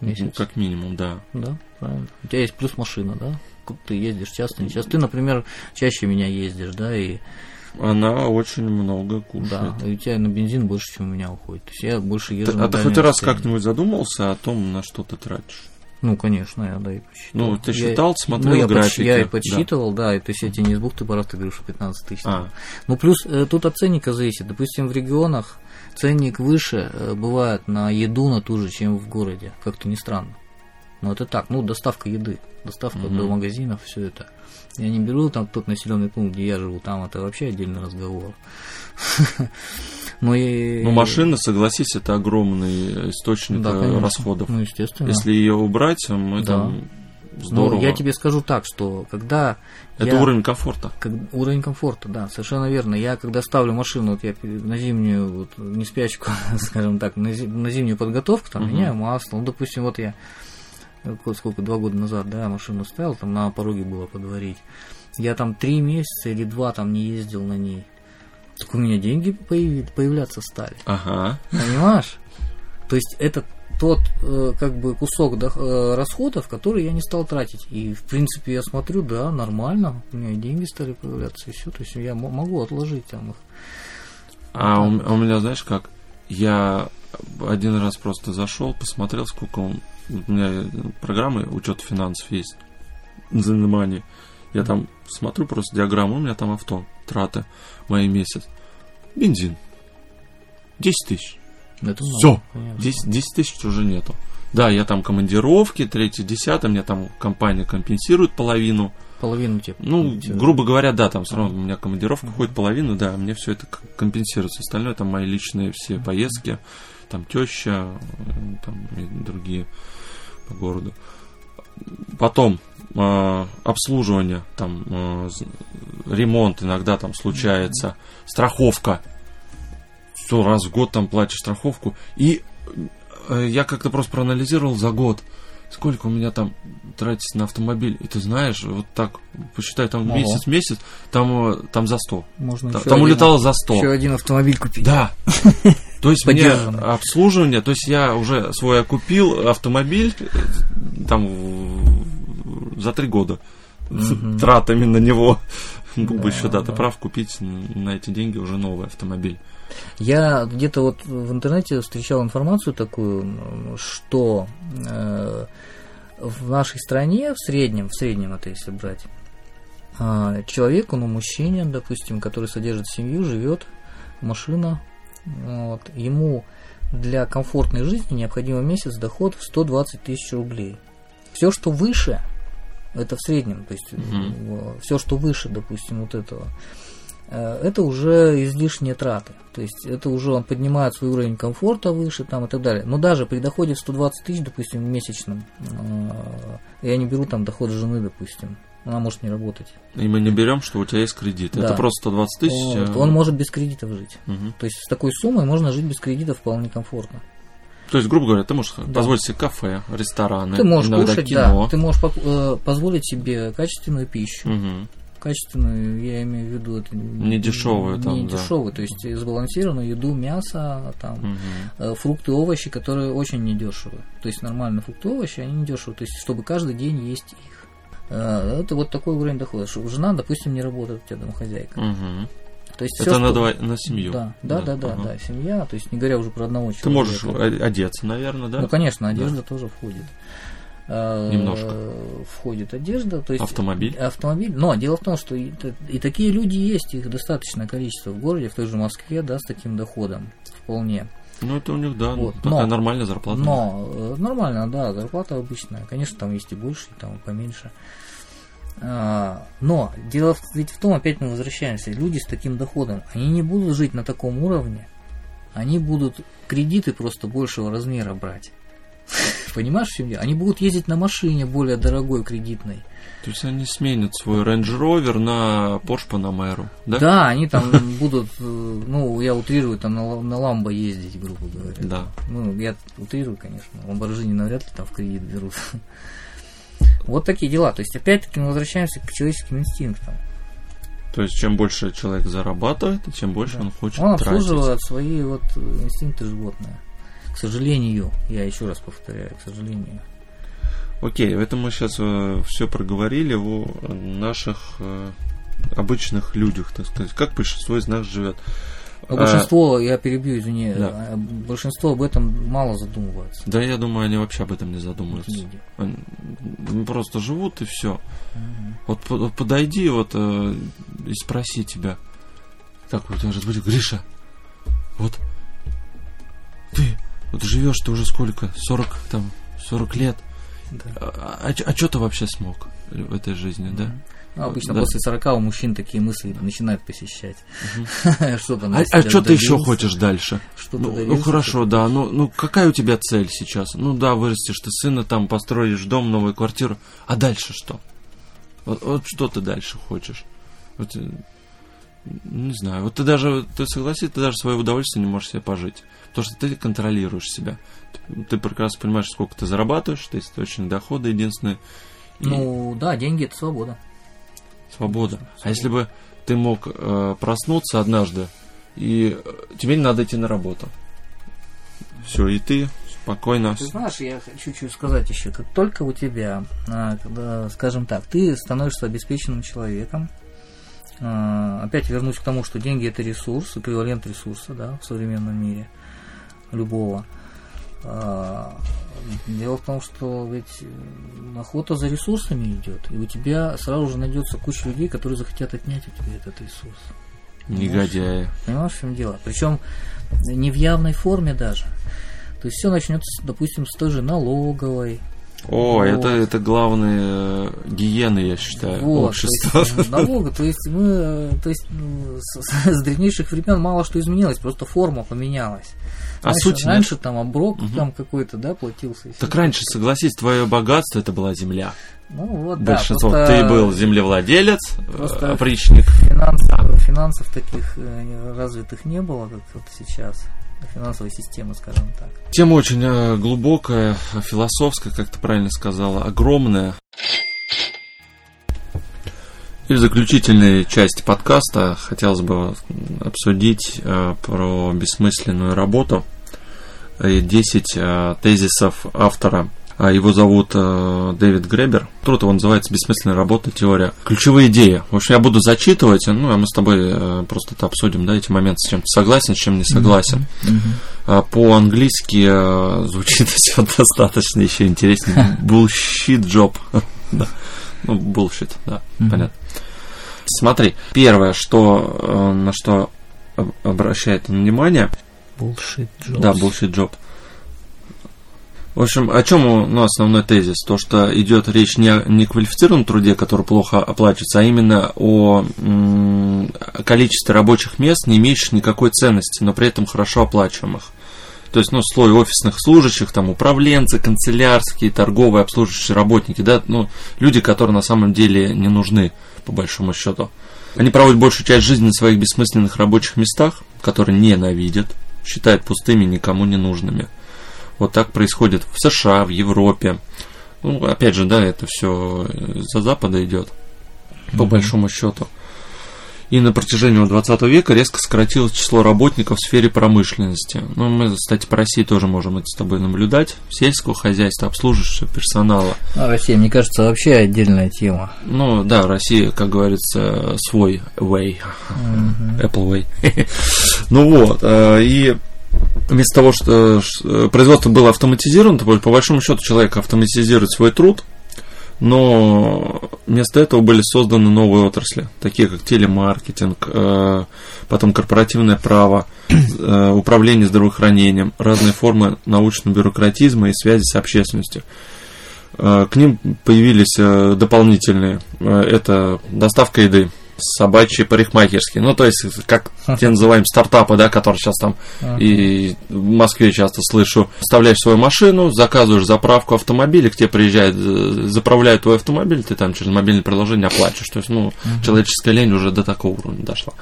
Месяц. Ну, как минимум, да. Да, правильно. У тебя есть плюс машина, да? Ты ездишь часто, не часто. Ты, например, чаще меня ездишь, да, и она очень много кушает. Да, и у тебя на бензин больше, чем у меня уходит. То есть я больше езжу ты, А ты хоть раз как-нибудь задумался о том, на что ты тратишь? Ну, конечно, я, да, и посчитал. Ну, ты считал, я, смотрел ну, я графики? я и подсчитывал, да. да, и то есть я тебе не с бухты барахты говорю, что 15 тысяч. А. Ну, плюс э, тут от ценника зависит. Допустим, в регионах ценник выше э, бывает на еду на ту же, чем в городе, как-то не странно. Но это так, ну, доставка еды, доставка угу. до магазинов, все это. Я не беру там тот населенный пункт, где я живу, там это вообще отдельный разговор. Но и... Ну, машина, согласись, это огромный источник да, расходов. Ну, естественно. Если ее убрать, мы да. там здорово. Ну, я тебе скажу так, что когда... Это я, уровень комфорта. Как, уровень комфорта, да, совершенно верно. Я когда ставлю машину, вот я на зимнюю, вот, не спячку, скажем так, на, на зимнюю подготовку, там, угу. меняю масло. Ну, допустим, вот я сколько, два года назад, да, машину ставил, там на пороге было подварить. Я там три месяца или два там не ездил на ней. Так у меня деньги появ... появляться стали. Ага. Понимаешь? То есть это тот э, как бы кусок до, э, расходов, который я не стал тратить. И в принципе я смотрю, да, нормально, у меня деньги стали появляться и все, то есть я могу отложить там их. А у, у меня, знаешь как, я один раз просто зашел, посмотрел, сколько он, у меня программы учет финансов есть, занимание. Я там смотрю просто диаграмму, у меня там авто, траты мои месяц. Бензин. 10 тысяч. Это Все. 10, 10 тысяч уже нету. Да, я там командировки, третье, десятое, мне там компания компенсирует половину. Половину тебе. Ну, грубо говоря, да, там все равно у меня командировка uh-huh. ходит половину, да, мне все это компенсируется. Остальное там мои личные все uh-huh. поездки, там теща, там и другие по городу. Потом э, обслуживание, там э, ремонт иногда там случается, страховка все раз в год там платишь страховку. И э, я как-то просто проанализировал за год, сколько у меня там тратится на автомобиль. И ты знаешь, вот так посчитай, там месяц-месяц, там, э, там за 100. Можно там, там улетало за 100. Еще один автомобиль купить. Да. То есть мне обслуживание, то есть я уже свой купил автомобиль э, там за три года тратами на него. Был бы еще, да, ты прав, купить на эти деньги уже новый автомобиль. Я где-то вот в интернете встречал информацию такую, что э, в нашей стране в среднем, в среднем это если брать, э, человеку, ну мужчине, допустим, который содержит семью, живет, машина, вот, ему для комфортной жизни необходимо месяц доход в 120 тысяч рублей. Все, что выше, это в среднем, то есть mm-hmm. все, что выше, допустим, вот этого, Э, это уже излишние траты. То есть это уже он поднимает свой уровень комфорта выше там и так далее. Но даже при доходе в 120 тысяч, допустим, месячном, э, я не беру там доход жены, допустим, она может не работать. И мы не берем, что у тебя есть кредит. Да. Это просто 120 тысяч. Вот, он может без кредитов жить. Угу. То есть с такой суммой можно жить без кредита вполне комфортно. То есть, грубо говоря, ты можешь да. позволить себе кафе, рестораны, ты можешь иногда кушать, кино. Да, ты можешь э, позволить себе качественную пищу. Угу качественную, я имею в виду это не дешевую, там, не да. дешевую, то есть сбалансированную еду, мясо, там угу. фрукты, овощи, которые очень недешевые. То есть нормальные фрукты, овощи, они недешевые, то есть чтобы каждый день есть их. Э, это вот такой уровень дохода. Что жена, допустим, не работает у тебя домохозяйка. Угу. То есть это все, на, что... на семью. Да, да, да, да, ага. да, семья, то есть не говоря уже про одного человека. Ты можешь одеться, наверное, да? Ну, конечно, одежда да. тоже входит. Э, Немножко. входит одежда. То есть автомобиль. Автомобиль. Но дело в том, что и, и такие люди есть, их достаточное количество в городе, в той же Москве, да, с таким доходом. Вполне. Ну, это у них, да, вот. такая но, нормальная зарплата. Но, нормально, да, зарплата обычная. Конечно, там есть и больше, и там поменьше. А, но дело ведь в том, опять мы возвращаемся, люди с таким доходом, они не будут жить на таком уровне, они будут кредиты просто большего размера брать. Понимаешь, в чем? Они будут ездить на машине более дорогой, кредитной. То есть они сменят свой Range Rover на Porsche Panamera, да? Да, они там будут, э, ну, я утрирую, там на, на Ламбо ездить, грубо говоря. Да. Ну, я утрирую, конечно. Ламборджини навряд ли там в кредит берут. Вот такие дела. То есть, опять-таки, мы возвращаемся к человеческим инстинктам. То есть, чем больше человек зарабатывает, тем больше да. он хочет Он обслуживает свои вот инстинкты животные. К сожалению, я еще раз повторяю, к сожалению. Окей, это мы сейчас э, все проговорили о наших э, обычных людях, так сказать. Как большинство из нас живет. Но а, большинство, а, я перебью, извини, да. А, большинство об этом мало задумывается. Да, я думаю, они вообще об этом не задумываются. Люди. Они просто живут и все. Угу. Вот подойди вот э, и спроси тебя, как у тебя же Гриша, вот ты вот живешь ты уже сколько? 40, там, 40 лет. Да. А, а, а что ты вообще смог? в этой жизни, да? Ну, обычно Да. после 40 у мужчин такие мысли начинают посещать. Что А, себя что ты еще хочешь дальше? Что Ну, ну, хорошо, да. Ну, ну какая у тебя цель сейчас? Ну да, вырастешь ты сына, там построишь дом, новую квартиру. А дальше что? Вот, вот что ты дальше хочешь? Вот, э, не знаю. Вот ты даже, ты согласись, ты даже свое удовольствие не можешь себе пожить. Потому что ты контролируешь себя. Ты, ты прекрасно понимаешь, сколько ты зарабатываешь, ты источник дохода единственный. И Ну да, деньги это свобода. свобода. А если бы ты мог э, проснуться однажды, и э, тебе не надо идти на работу. Все, и ты спокойно. Ты знаешь, я хочу чуть сказать еще, как только у тебя, а, когда, скажем так, ты становишься обеспеченным человеком, а, опять вернусь к тому, что деньги это ресурс, эквивалент ресурса, да, в современном мире любого. А, Дело в том, что ведь охота за ресурсами идет, и у тебя сразу же найдется куча людей, которые захотят отнять у тебя этот ресурс. Негодяи. Понимаешь, в чем дело? Причем не в явной форме даже. То есть все начнется, допустим, с той же налоговой. О, Вот. это, это главные э, гиены, я считаю, Вот, общества. то есть, э, налога, то есть мы, э, то есть ну, с, с древнейших времен мало что изменилось, просто форма поменялась. А раньше, суть нет. раньше там оброк Мгм. там какой-то, да, платился. Так раньше, согласись, твое богатство это была земля. Ну вот, да, Большинство. просто Ты был землевладелец, э, просто- опричник. финансов, финансов таких э, развитых не было, как вот сейчас. Финансовой системы, скажем так. Тема очень э, глубокая, э, философская, как ты правильно сказала, огромная. И в заключительной части подкаста хотелось бы обсудить э, про бессмысленную работу и 10 э, тезисов автора. А Его зовут э, Дэвид Гребер. Труд его называется «Бессмысленная работа. Теория». Ключевые идеи. В общем, я буду зачитывать, ну, а мы с тобой просто это обсудим, да, эти моменты, с чем ты согласен, с чем не согласен. А, По-английски звучит все достаточно еще интереснее. Bullshit job. Да. Ну, bullshit, да, Мгм. понятно. Смотри, первое, что, э, на что об- обращает внимание, Bullshit jobs. да, bullshit job. В общем, о чем ну, основной тезис? То, что идет речь не о неквалифицированном труде, который плохо оплачивается, а именно о м, количестве рабочих мест, не имеющих никакой ценности, но при этом хорошо оплачиваемых. То есть, ну, слой офисных служащих, там, управленцы, канцелярские, торговые, обслуживающие работники, да, ну, люди, которые на самом деле не нужны, по большому счету. Они проводят большую часть жизни на своих бессмысленных рабочих местах, которые ненавидят, считают пустыми, никому не нужными. Вот так происходит в США, в Европе. Ну, опять же, да, это все за Запада идет, по Мгм. большому счету. И на протяжении 20 века резко сократилось число работников в сфере промышленности. Ну, мы, кстати, по России тоже можем это с тобой наблюдать. Сельского хозяйства, обслуживающего персонала. А Россия, мне кажется, вообще отдельная тема. Ну, да, Россия, как говорится, свой way. Apple Way. ну вот, э, и вместо того, что ш- производство было автоматизировано, то по большому счету человек автоматизирует свой труд, но вместо этого были созданы новые отрасли, такие как телемаркетинг, э, потом корпоративное право, э, управление здравоохранением, разные формы научного бюрократизма и связи с общественностью. Э, К ним появились дополнительные. Это доставка еды, собачьи парикмахерские. Ну, то есть, как те называем стартапы, да, которые сейчас там Ага. и в Москве часто слышу. Вставляешь свою машину, заказываешь заправку автомобиля, к тебе приезжает, э, заправляют твой автомобиль, ты там через мобильное приложение оплачиваешь. То есть, ну, человеческая лень уже до такого уровня дошла.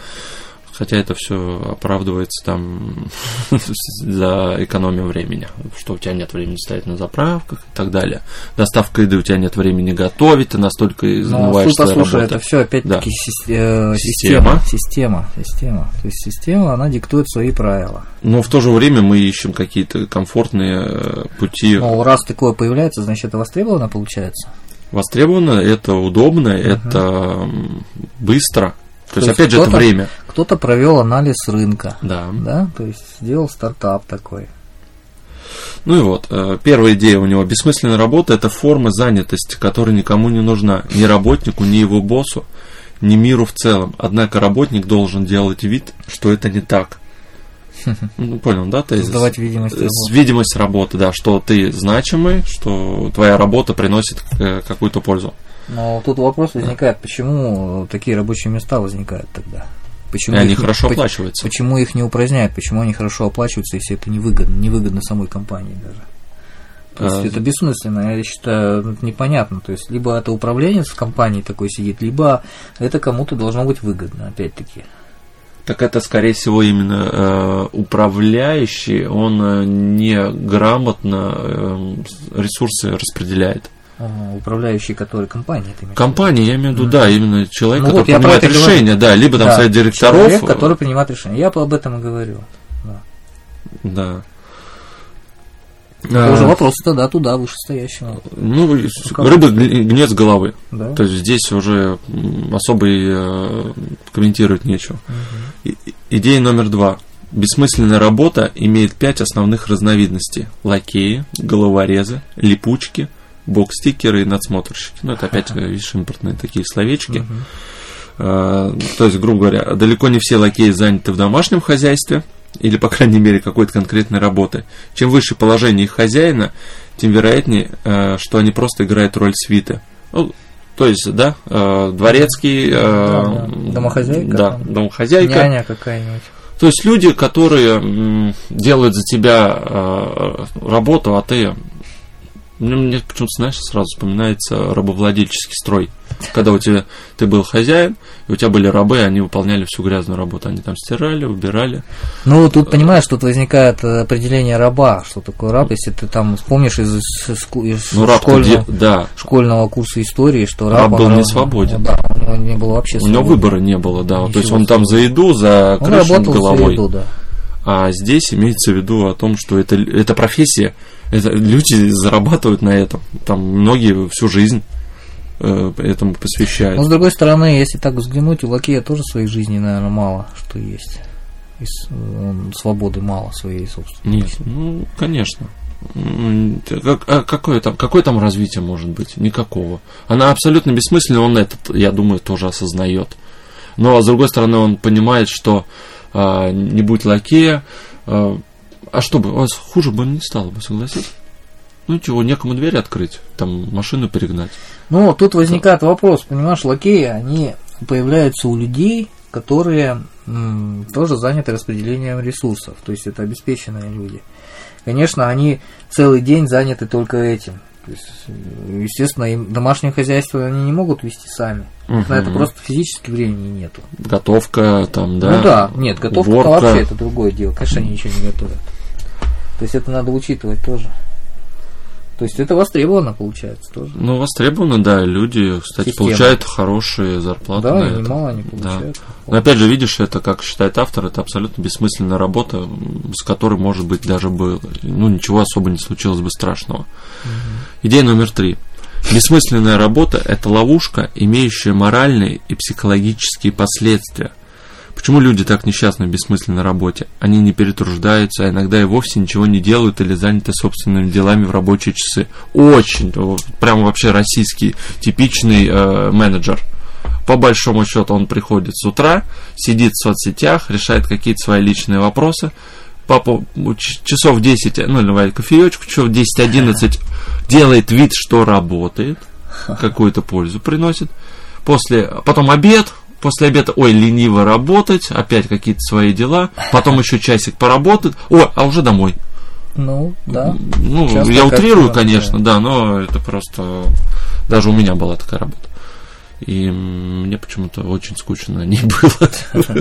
Хотя это все оправдывается там за экономию времени, что у тебя нет времени стоять на заправках и так далее. Доставка еды у тебя нет времени готовить, ты настолько Ну, измываешь своей послушай, это все опять-таки сис- э, Система. система. Система. То есть система, она диктует свои правила. Но в то же время мы ищем какие-то комфортные э, пути. Но раз такое появляется, значит, это востребовано получается. Востребовано, это удобно, это м, быстро. То, есть, есть опять же, это время. Кто-то провел анализ рынка. Да. Да, то есть сделал стартап такой. Ну и вот, э, первая идея у него бессмысленная работа это форма занятости, которая никому не нужна, ни работнику, ни его боссу, ни миру в целом. Однако работник должен делать вид, что это не так. Ну, понял, да, тезис? Создавать видимость работы. Видимость работы, да, что ты значимый, что твоя работа приносит э, какую-то пользу. Но тут вопрос возникает, почему такие рабочие места возникают тогда? Почему и они их, хорошо оплачиваются. Почему их не упраздняют? Почему они хорошо оплачиваются, если это невыгодно, невыгодно самой компании даже? То есть а, это бессмысленно, я считаю, это непонятно. То есть либо это управленец в компании такой сидит, либо это кому-то должно быть выгодно, опять-таки. Так это, скорее всего, именно э, управляющий, он э, неграмотно э, ресурсы распределяет. Ага, управляющий, который компания. Компания, я имею в виду, mm-hmm. да, именно человек, ну, который вот, принимает решение, говорю. да, либо там да, совет директоров. Человек, который принимает решение. Я об этом и говорю. Да. да. Это а, уже вопрос тогда туда, вышестоящего. Ну, ну рыба гнет с головы. Да? То есть здесь уже особо и э, комментировать нечего. Угу. И, идея номер два. Бессмысленная работа имеет пять основных разновидностей. Лакеи, головорезы, липучки, бокстикеры и надсмотрщики. Ну, это опять, видишь, импортные такие словечки. А, то есть, грубо говоря, далеко не все лакеи заняты в домашнем хозяйстве – или, по крайней мере, какой-то конкретной работы. Чем выше положение их хозяина, тем вероятнее, э, что они просто играют роль свиты. Ну, то есть, да, э, дворецкий... Э, да, да. Домохозяйка. Да, домохозяйка. Няня какая-нибудь. То есть люди, которые делают за тебя работу, а ты ну, мне почему-то, знаешь, сразу вспоминается рабовладельческий строй. Когда у тебя ты был хозяин, и у тебя были рабы, они выполняли всю грязную работу. Они там стирали, убирали. Ну, тут понимаешь, тут возникает определение раба. Что такое раб, если ты там вспомнишь из, из ну, школьного, да. школьного курса истории, что раб, раб был не свободен. Да, у него не было вообще У него выбора не было, да. Ничего То есть он там за еду, за крышу головой. За еду, да. А здесь имеется в виду о том, что это, это профессия, это, люди зарабатывают на этом. Там многие всю жизнь э, этому посвящают. Но с другой стороны, если так взглянуть, у Лакея тоже своей жизни, наверное, мало что есть. И он, свободы мало своей собственной. Нет, ну, конечно. Как, а какое, там, какое там развитие может быть? Никакого. Она абсолютно бессмысленна, он это, я думаю, тоже осознает. Но, с другой стороны, он понимает, что а, не будь лакея, а, а что бы, у вас хуже бы не стало бы, согласись? Ну чего, некому дверь открыть, там машину перегнать. Ну, тут возникает вопрос, понимаешь, лакеи, они появляются у людей, которые м, тоже заняты распределением ресурсов, то есть это обеспеченные люди. Конечно, они целый день заняты только этим. То есть, естественно, им домашнее хозяйство они не могут вести сами. Угу. На это просто физически времени нету. Готовка там, да? Ну да, нет, готовка вообще это другое дело. Конечно, они ничего не готовят. То есть это надо учитывать тоже. То есть это востребовано, получается, тоже. Ну, востребовано, да. Люди, кстати, Система. получают хорошие зарплаты. Да, на немало они получают. Да. Но опять же, видишь, это, как считает автор, это абсолютно бессмысленная работа, с которой, может быть, даже бы, ну, ничего особо не случилось бы страшного. Угу. Идея номер три. Бессмысленная работа – это ловушка, имеющая моральные и психологические последствия – Почему люди так несчастны в бессмысленной работе? Они не перетруждаются, а иногда и вовсе ничего не делают или заняты собственными делами в рабочие часы. Очень, прям вообще российский типичный э, менеджер. По большому счету он приходит с утра, сидит в соцсетях, решает какие-то свои личные вопросы, папа часов 10, ну, наливает кофеечку, часов 10-11, делает вид, что работает, какую-то пользу приносит. После, потом обед, после обеда, ой, лениво работать, опять какие-то свои дела, потом еще часик поработать, ой, а уже домой. Ну, да. Ну, Часто я утрирую, конечно, да, но это просто... Даже у меня была такая работа. И мне почему-то очень скучно ней было,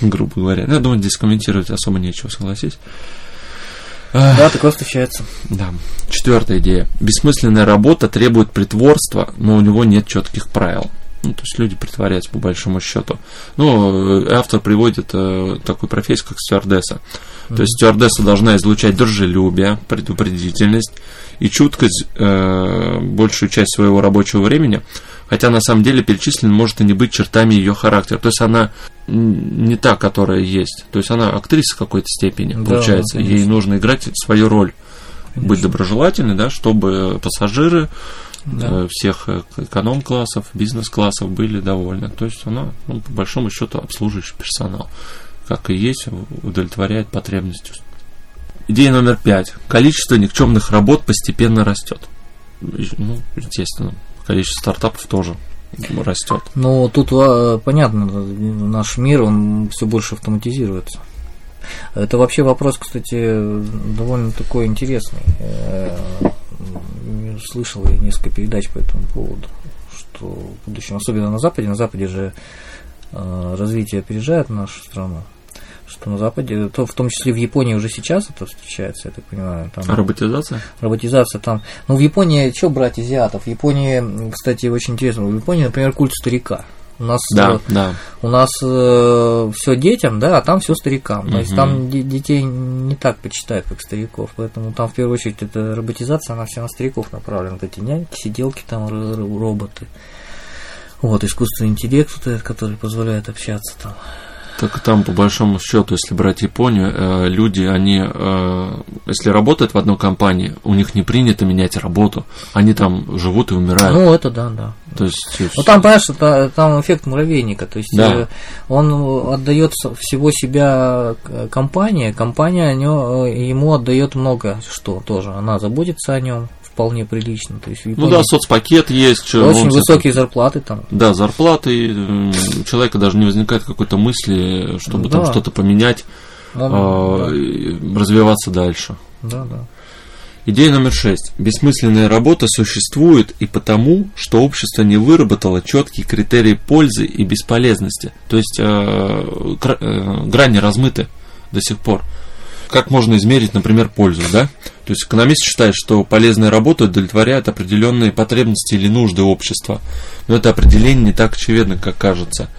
грубо говоря. Я думаю, здесь комментировать особо нечего, согласись. Да, такое встречается. Да. Четвертая идея. Бессмысленная работа требует притворства, но у него нет четких правил. Ну, то есть люди притворяются по большому счету. Ну, э, автор приводит э, такую профессию, как стюардесса. Mm-hmm. То есть стюардесса должна излучать дружелюбие, предупредительность и чуткость э, большую часть своего рабочего времени, хотя на самом деле перечислен может и не быть чертами ее характера. То есть она не та, которая есть. То есть она актриса в какой-то степени, да, получается. Ей нужно играть свою роль. Конечно. Быть доброжелательной, да, чтобы пассажиры да. Э, всех э, эконом-классов, бизнес-классов были довольны. То есть она, ну, по большому счету, обслуживающий персонал, как и есть, удовлетворяет потребности. Идея номер пять. Количество никчемных работ постепенно растет. Ну, естественно, количество стартапов тоже растет. Ну, тут а, понятно, наш мир, он все больше автоматизируется. Это вообще вопрос, кстати, довольно такой интересный. Слышал я несколько передач по этому поводу, что в будущем, особенно на Западе, на Западе же э, развитие опережает нашу страну, что на Западе, то в том числе в Японии уже сейчас это встречается, я так понимаю. Там, роботизация? Роботизация там. Ну, в Японии, что брать азиатов? В Японии, кстати, очень интересно, в Японии, например, культ старика. У нас, да, э, да. У нас э, все детям, да, а там все старикам. Угу. То есть там детей не так почитают, как стариков. Поэтому там в первую очередь эта роботизация, она вся на стариков направлена. Вот эти няньки, сиделки там, роботы. Вот, искусственный интеллект, который позволяет общаться там. Так там, по большому счету, если брать Японию, э, люди, они, э, если работают в одной компании, у них не принято менять работу, они там живут и умирают. Ну, это да, да. То есть, ну, там, понимаешь, это, там эффект муравейника, то есть да. Э, он отдает всего себя компания, компания ему отдает много что тоже, она заботится о нем, вполне прилично. То есть ну да, соцпакет есть. Очень высокие зарплаты там. Да, зарплаты. У человека даже не возникает какой-то мысли, чтобы да. там что-то поменять, да, а, да. развиваться дальше. Да, да. Идея номер шесть. Бессмысленная работа существует и потому, что общество не выработало четкие критерии пользы и бесполезности. То есть э, э, грани размыты до сих пор как можно измерить, например, пользу, да? То есть экономист считает, что полезная работа удовлетворяет определенные потребности или нужды общества. Но это определение не так очевидно, как кажется.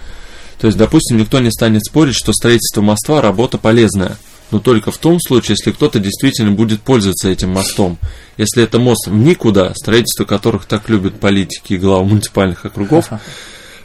То есть, допустим, никто не станет спорить, что строительство моста – работа полезная. Но только в том случае, если кто-то действительно будет пользоваться этим мостом. Если это мост в никуда, строительство которых так любят политики и главы муниципальных округов,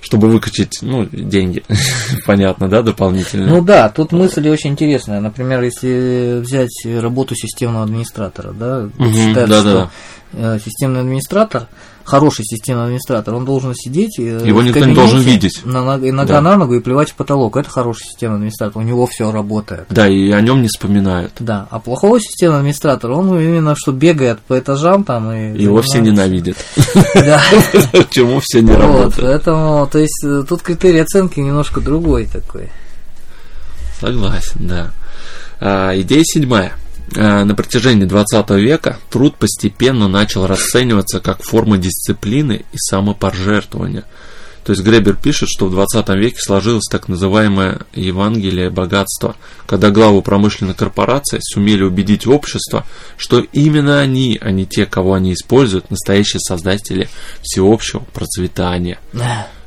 чтобы выкачать, ну, деньги, понятно, да, дополнительно. Ну да, тут мысль очень интересная. Например, если взять работу системного администратора, да, угу, считается, да, что да. Э, системный администратор хороший системный администратор, он должен сидеть Его никто не должен видеть. На, нога да. на ногу и плевать в потолок. Это хороший системный администратор, у него все работает. Да, и о нем не вспоминают. Да, а плохого системного администратора, он именно что бегает по этажам там и... Его все ненавидят. Да. Почему все не работают? Поэтому, то есть, э, тут критерий оценки немножко другой такой. Согласен, да. А, идея седьмая. Э, на протяжении 20 века труд постепенно начал расцениваться как форма дисциплины и самопожертвования. То есть Гребер пишет, что в 20 веке сложилось так называемое Евангелие богатства, когда главы промышленной корпорации сумели убедить общество, что именно они, а не те, кого они используют, настоящие создатели всеобщего процветания.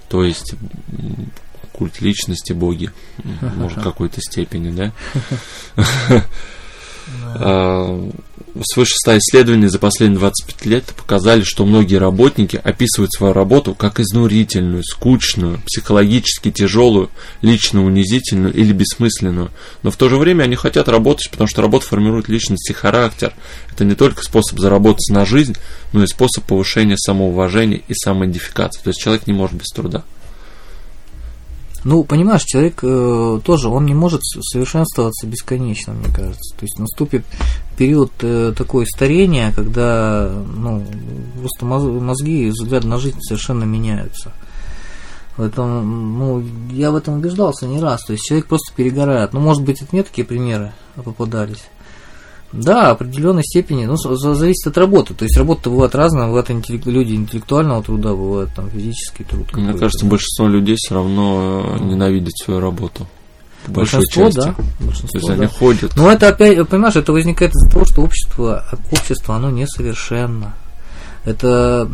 То есть культ личности боги, может, в какой-то степени, да? Да. Свыше 100 исследований за последние 25 лет показали, что многие работники описывают свою работу как изнурительную, скучную, психологически тяжелую, лично унизительную или бессмысленную. Но в то же время они хотят работать, потому что работа формирует личность и характер. Это не только способ заработать на жизнь, но и способ повышения самоуважения и самоидентификации. То есть человек не может без труда. Ну, понимаешь, человек э, тоже, он не может совершенствоваться бесконечно, мне кажется. То есть наступит период э, такое старения, когда ну, просто мозги и взгляд на жизнь совершенно меняются. Поэтому, ну, я в этом убеждался не раз. То есть человек просто перегорает. Ну, может быть, это мне такие примеры попадались. Да, определенной степени, ну, зависит от работы. То есть работа бывает разная, бывают интеллект, люди интеллектуального труда, бывает там физический труд. Мне кажется, большинство людей все равно э, ненавидит свою работу. Большинство, части. да. Большинство, То есть да. они ходят. Но это опять, понимаешь, это возникает из-за того, что общество, общество, оно несовершенно. Это...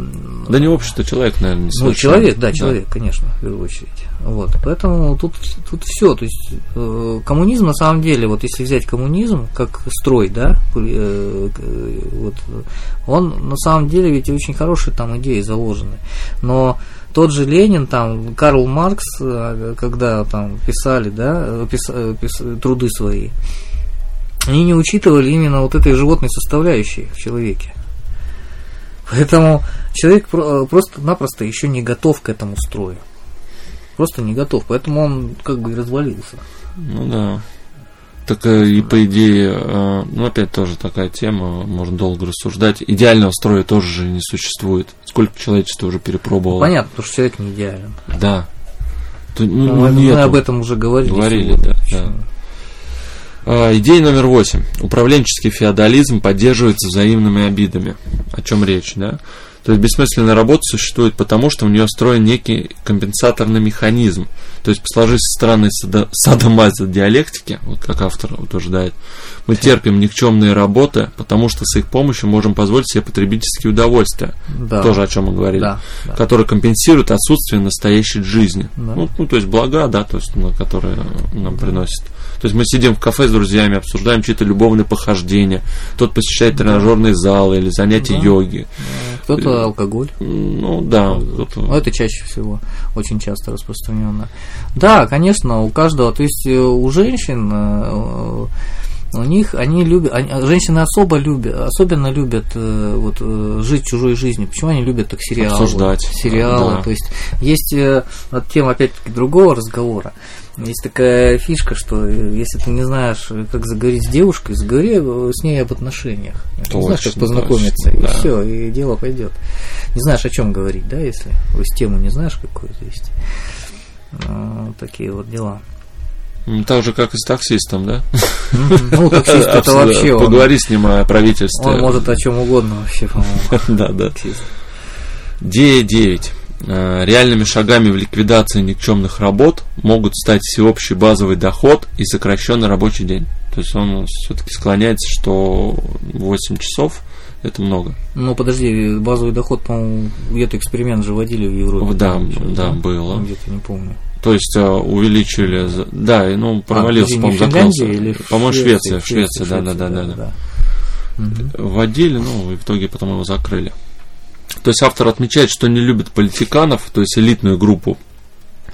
Да не общество, человек, наверное, не Ну, человек, да, человек, да. конечно, в первую очередь. Вот, поэтому тут, тут все, то есть э, коммунизм на самом деле, вот если взять коммунизм как строй, да, э, вот, он на самом деле ведь очень хорошие там идеи заложены, но тот же Ленин, там, Карл Маркс, э, когда там писали, да, пис, пис, труды свои, они не учитывали именно вот этой животной составляющей в человеке. Поэтому человек э, просто-напросто еще не готов к этому строю. Просто не готов. Поэтому он как бы и развалился. Ну да. Так и по идее, э, ну опять тоже такая тема, можно долго рассуждать. Идеального строя тоже же не существует. Сколько человечество уже перепробовало. Понятно, потому что человек не идеален. Да. То, ну, ну, мы об этом уже говорили. Говорили, да, да. А, идея номер восемь. Управленческий феодализм поддерживается взаимными обидами. О чем речь, да? То есть бессмысленная работа существует потому, что у нее встроен некий компенсаторный механизм. То есть, сложись со стороны садомаза диалектики, вот как автор утверждает, мы терпим никчемные работы, потому что с их помощью можем позволить себе потребительские удовольствия. Да. Тоже о чем мы говорили. Да, да. Которые компенсируют отсутствие настоящей жизни. Да. Ну, ну, то есть блага, да, то есть, ну, которые нам приносят. То есть мы сидим в кафе с друзьями, обсуждаем чьи-то любовные похождения. Тот посещает тренажерные залы или занятия да. йоги. Кто-то алкоголь. Ну да. Кто-то... Ну, это чаще всего, очень часто распространенно. Да, конечно, у каждого, то есть э, у женщин э, у них они любят, они, женщины особо любят, особенно любят э, вот э, жить чужой жизнью. Почему они любят так сериалы? Обсуждать. Сериалы. Да. То есть есть э, вот тема опять-таки другого разговора. Есть такая фишка, что если ты не знаешь, как заговорить с девушкой, заговори с ней об отношениях. Точно, не знаешь, как познакомиться, точно, и да. все, и дело пойдет. Не знаешь, о чем говорить, да, если то есть тему не знаешь какую-то есть. Ну, такие вот дела. Так же, как и с таксистом, да? Ну, таксист это вообще Поговори с ним о правительстве. Он может о чем угодно вообще, по-моему. Да, да. Д9. Э, реальными шагами в ликвидации никчемных работ могут стать всеобщий базовый доход и сокращенный рабочий день. То есть он все-таки склоняется, что 8 часов это много. Ну, подожди, базовый доход, по-моему, где-то эксперимент же вводили в Европе. Да, да, было. Где-то не помню. То есть э, увеличили, да, ну провалился, а, по-моему, закрылся. По-моему, Швеция, Швеция, да, да, да, да, да. Вводили, ну, и в итоге потом его закрыли. То есть автор отмечает, что не любит политиканов, то есть элитную группу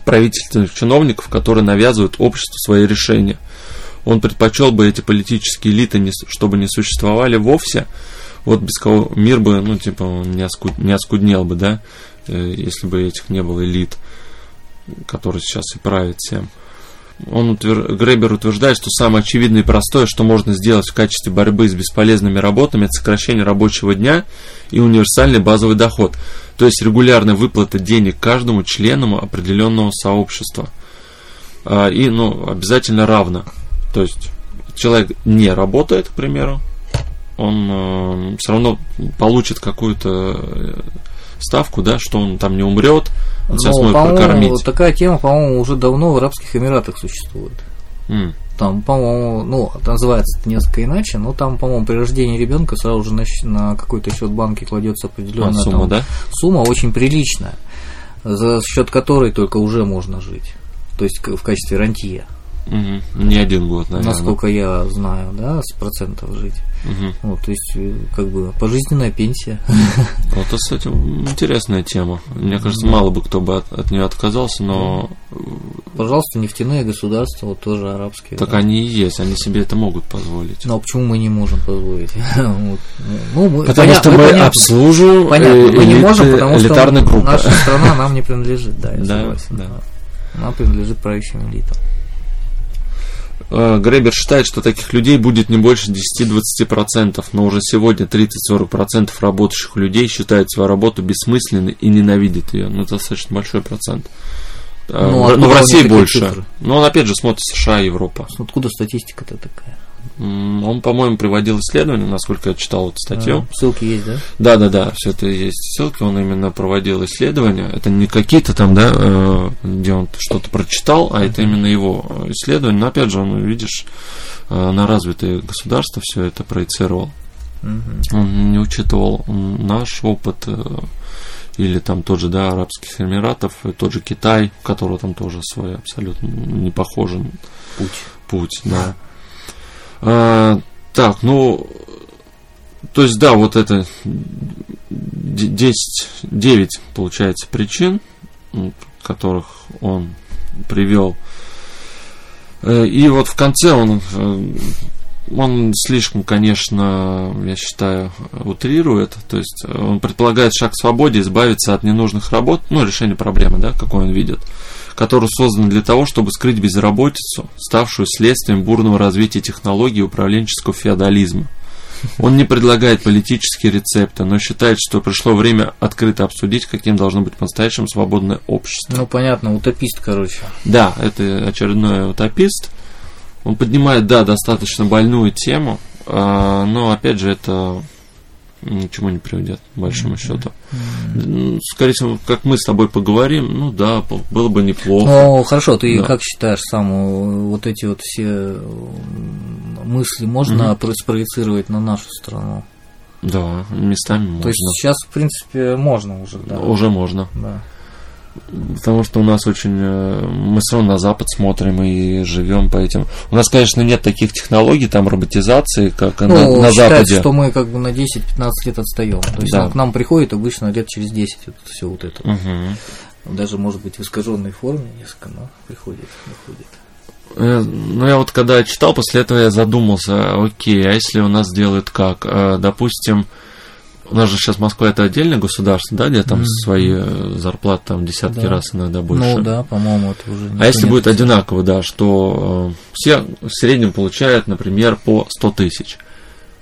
правительственных чиновников, которые навязывают обществу свои решения. Он предпочел бы эти политические элиты, не, чтобы не существовали вовсе. Вот без кого мир бы, ну, типа, не, оскуд, не оскуднел бы, да, э, если бы этих не было элит, которые сейчас и правят всем. Он утвер... Гребер утверждает, что самое очевидное и простое, что можно сделать в качестве борьбы с бесполезными работами, это сокращение рабочего дня и универсальный базовый доход, то есть регулярная выплата денег каждому члену определенного сообщества. А, и ну, обязательно равно. То есть человек не работает, к примеру, он э, все равно получит какую-то э, ставку, да, что он там не умрет, он сейчас может прокормить. Такая тема, по-моему, уже давно в Арабских Эмиратах существует. Mm. Там, по-моему, ну, называется это несколько иначе, но там, по-моему, при рождении ребенка сразу же на, на какой-то счет банки кладется определенная а, сумма, там, да? сумма очень приличная, за счет которой только уже можно жить. То есть в качестве рантье. Угу. Не один год, наверное. Насколько я знаю, да, с процентов жить. Угу. Вот, то есть, э, как бы, пожизненная пенсия. Вот, это, кстати, интересная тема. Мне кажется, мало бы кто бы от, от нее отказался, но... Пожалуйста, нефтяные государства, вот тоже арабские. Так да. они и есть, они себе это могут позволить. Но почему мы не можем позволить? ну, мы, потому поня- что мы, мы обслуживаем понятно, мы не можем, потому что наша страна нам не принадлежит, да, я согласен. Да. Она принадлежит правящим элитам. Э, Гребер считает, что таких людей будет не больше 10-20%, но уже сегодня 30-40% работающих людей считают свою работу бессмысленной и ненавидят ее. Ну, это достаточно большой процент. Э, ну, а но в России больше. Цифры? Но он опять же смотрит США и Европа. Откуда статистика-то такая? Он, по-моему, приводил исследование, насколько я читал эту статью. А, ссылки есть, да? Да, да, да, все это есть ссылки. Он именно проводил исследования. Это не какие-то там, да, э, где он что-то прочитал, а это именно его исследование. Но опять же, он, видишь, э, на развитые государства все это проецировал. Он не учитывал наш опыт э, или там тот же, да, Арабских Эмиратов, тот же Китай, у которого там тоже свой абсолютно не похожий путь. Путь, да. А, так, ну, то есть, да, вот это 10, 9, получается, причин, которых он привел. Э, и вот в конце он, э, он слишком, конечно, я считаю, утрирует. То есть он предполагает шаг к свободе, избавиться от ненужных работ, ну, решение проблемы, да, какой он видит который создан для того, чтобы скрыть безработицу, ставшую следствием бурного развития технологий управленческого феодализма. Он не предлагает политические рецепты, но считает, что пришло время открыто обсудить, каким должно быть по-настоящему свободное общество. Ну, понятно, утопист, короче. Да, это очередной утопист. Он поднимает, да, достаточно больную тему, а, но, опять же, это ничему не приведет, по большому счету. Mm-hmm. Скорее всего, как мы с тобой поговорим, ну да, было бы неплохо. Ну, хорошо, ты да. как считаешь сам, вот эти вот все мысли можно mm-hmm. спроецировать на нашу страну? Да, местами можно. То есть сейчас, в принципе, можно уже, да? Уже можно. Да. Потому что у нас очень... Э, мы все равно на Запад смотрим и живем по этим... У нас, конечно, нет таких технологий, там, роботизации, как ну, на, на Западе. что мы как бы на 10-15 лет отстаем. То есть да. к нам приходит обычно лет через 10 вот, все вот это. Угу. Даже, может быть, в искаженной форме несколько, но приходит, приходит. Э, ну, я вот когда читал, после этого я задумался, окей, а если у нас делают как? Э, допустим, у нас же сейчас Москва это отдельное государство, да, где там mm-hmm. свои э, зарплаты там десятки да. раз иногда больше. Ну да, по-моему, это уже. А если будет одинаково, да, что э, все в среднем получают, например, по 100 тысяч,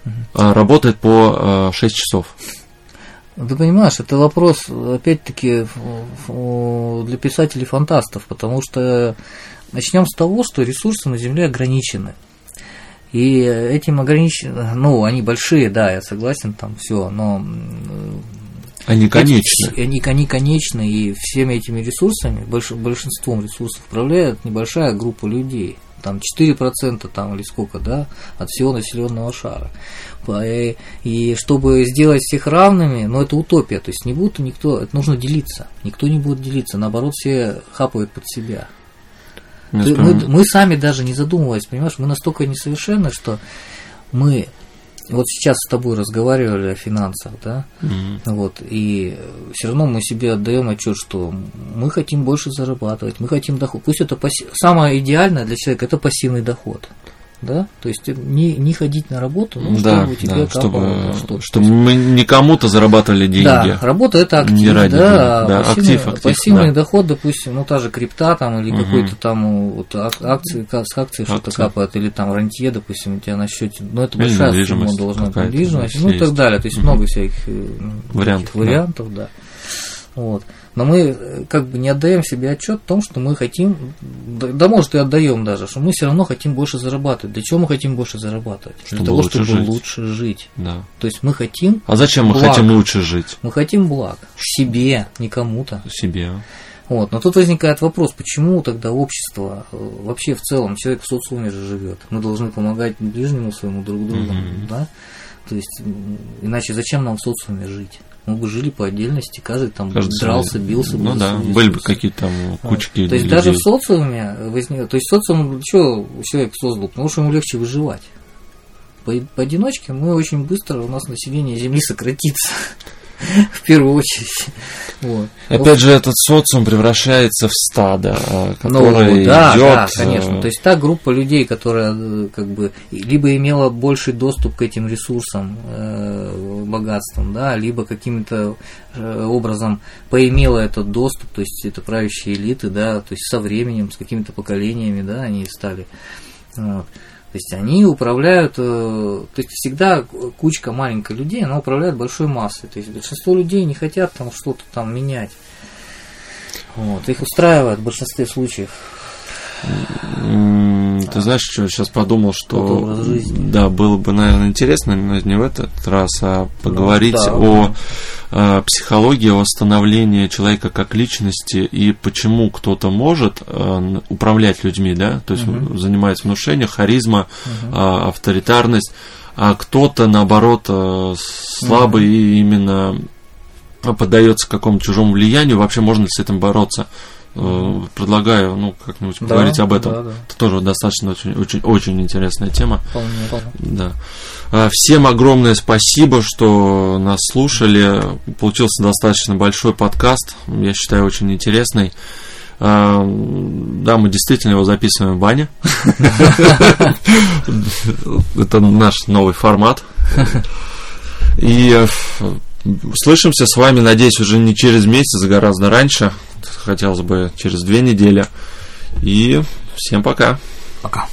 mm-hmm. а работает по э, 6 часов. Ты понимаешь, это вопрос, опять-таки, для писателей-фантастов, потому что начнем с того, что ресурсы на Земле ограничены. И этим ограничены, ну, они большие, да, я согласен, там все, но они конечны. Эти, они, они конечны, и всеми этими ресурсами, больш, большинством ресурсов управляет небольшая группа людей. Там 4% там или сколько, да, от всего населенного шара. И, и чтобы сделать всех равными, ну это утопия, то есть не будет никто, это нужно делиться. Никто не будет делиться, наоборот, все хапают под себя. Ты, мы, мы сами даже не задумываясь, понимаешь, мы настолько несовершенны, что мы вот сейчас с тобой разговаривали о финансах, да, mm-hmm. вот, и все равно мы себе отдаем отчет, что мы хотим больше зарабатывать, мы хотим доход. Пусть это пассив... самое идеальное для человека это пассивный доход да, то есть не, не ходить на работу, ну, да, чтобы тебе да, капало чтобы, чтобы мы не кому-то зарабатывали деньги. Да, работа это актив, не ради да, да пассивный, актив, актив, пассивный да. доход, допустим, ну та же крипта там или угу. какой-то там вот акции, с акцией что-то капает, или там рантье, допустим, у тебя на счете, ну это большая сумма должна быть, недвижимость, ну и так далее, то есть угу. много всяких э, вариантов, вариантов, да. да. Вот. Но мы э, как бы не отдаем себе отчет в том, что мы хотим, да, может и отдаем даже, что мы все равно хотим больше зарабатывать. Для чего мы хотим больше зарабатывать? Чтобы Для того, чтобы жить. лучше жить. Да. То есть мы хотим. А зачем мы хотим лучше жить? Мы хотим благ. Себе, не кому-то. Себе. Вот. Но тут возникает вопрос, почему тогда общество, э, вообще в целом, человек в социуме же живет. Мы должны помогать ближнему своему друг другу, mm-hmm. да? То есть, иначе зачем нам в социуме жить? Мы бы жили по отдельности, каждый там каждый дрался, бился. Ну да, были бы какие-то там кучки. То есть даже в социуме возник, то есть социум что человек создал, потому что ему легче выживать. По, поодиночке мы очень быстро у нас население Земли сократится. в первую очередь. Вот. Опять же, этот социум превращается в стадо, а, которое ну, да, идет... Да, конечно. То есть та группа людей, которая э, как бы либо имела больший доступ к этим ресурсам, э, богатствам, да, либо каким-то э, образом поимела этот доступ, то есть это правящие элиты, да, то есть со временем, с какими-то поколениями, да, они стали. Вот. То есть они управляют, э, то есть всегда кучка маленькой людей, она управляет большой массой. То есть большинство людей не хотят там что-то там менять. Вот. Их устраивает в большинстве случаев. Ты знаешь, что сейчас подумал, что да, было бы, наверное, интересно, но не в этот раз, а поговорить ну, да, о да. Психологии, о восстановлении человека как личности и почему кто-то может э, управлять людьми, да, то есть угу. занимается внушением, харизма, угу. авторитарность, а кто-то наоборот э, слабый угу. и именно поддается какому-то чужому влиянию, вообще можно ли с этим бороться? Э, предлагаю, ну, как-нибудь да, поговорить об этом. Да, да. Это тоже достаточно очень, очень, очень интересная тема. Вполне, вполне. Да. А, всем огромное спасибо, что нас слушали. Получился достаточно большой подкаст. Я считаю, очень интересный. А, да, мы действительно его записываем в бане. Это наш новый формат. И э, слышимся с вами, надеюсь, уже не через месяц, а гораздо раньше хотелось бы через две недели. И всем пока. Пока.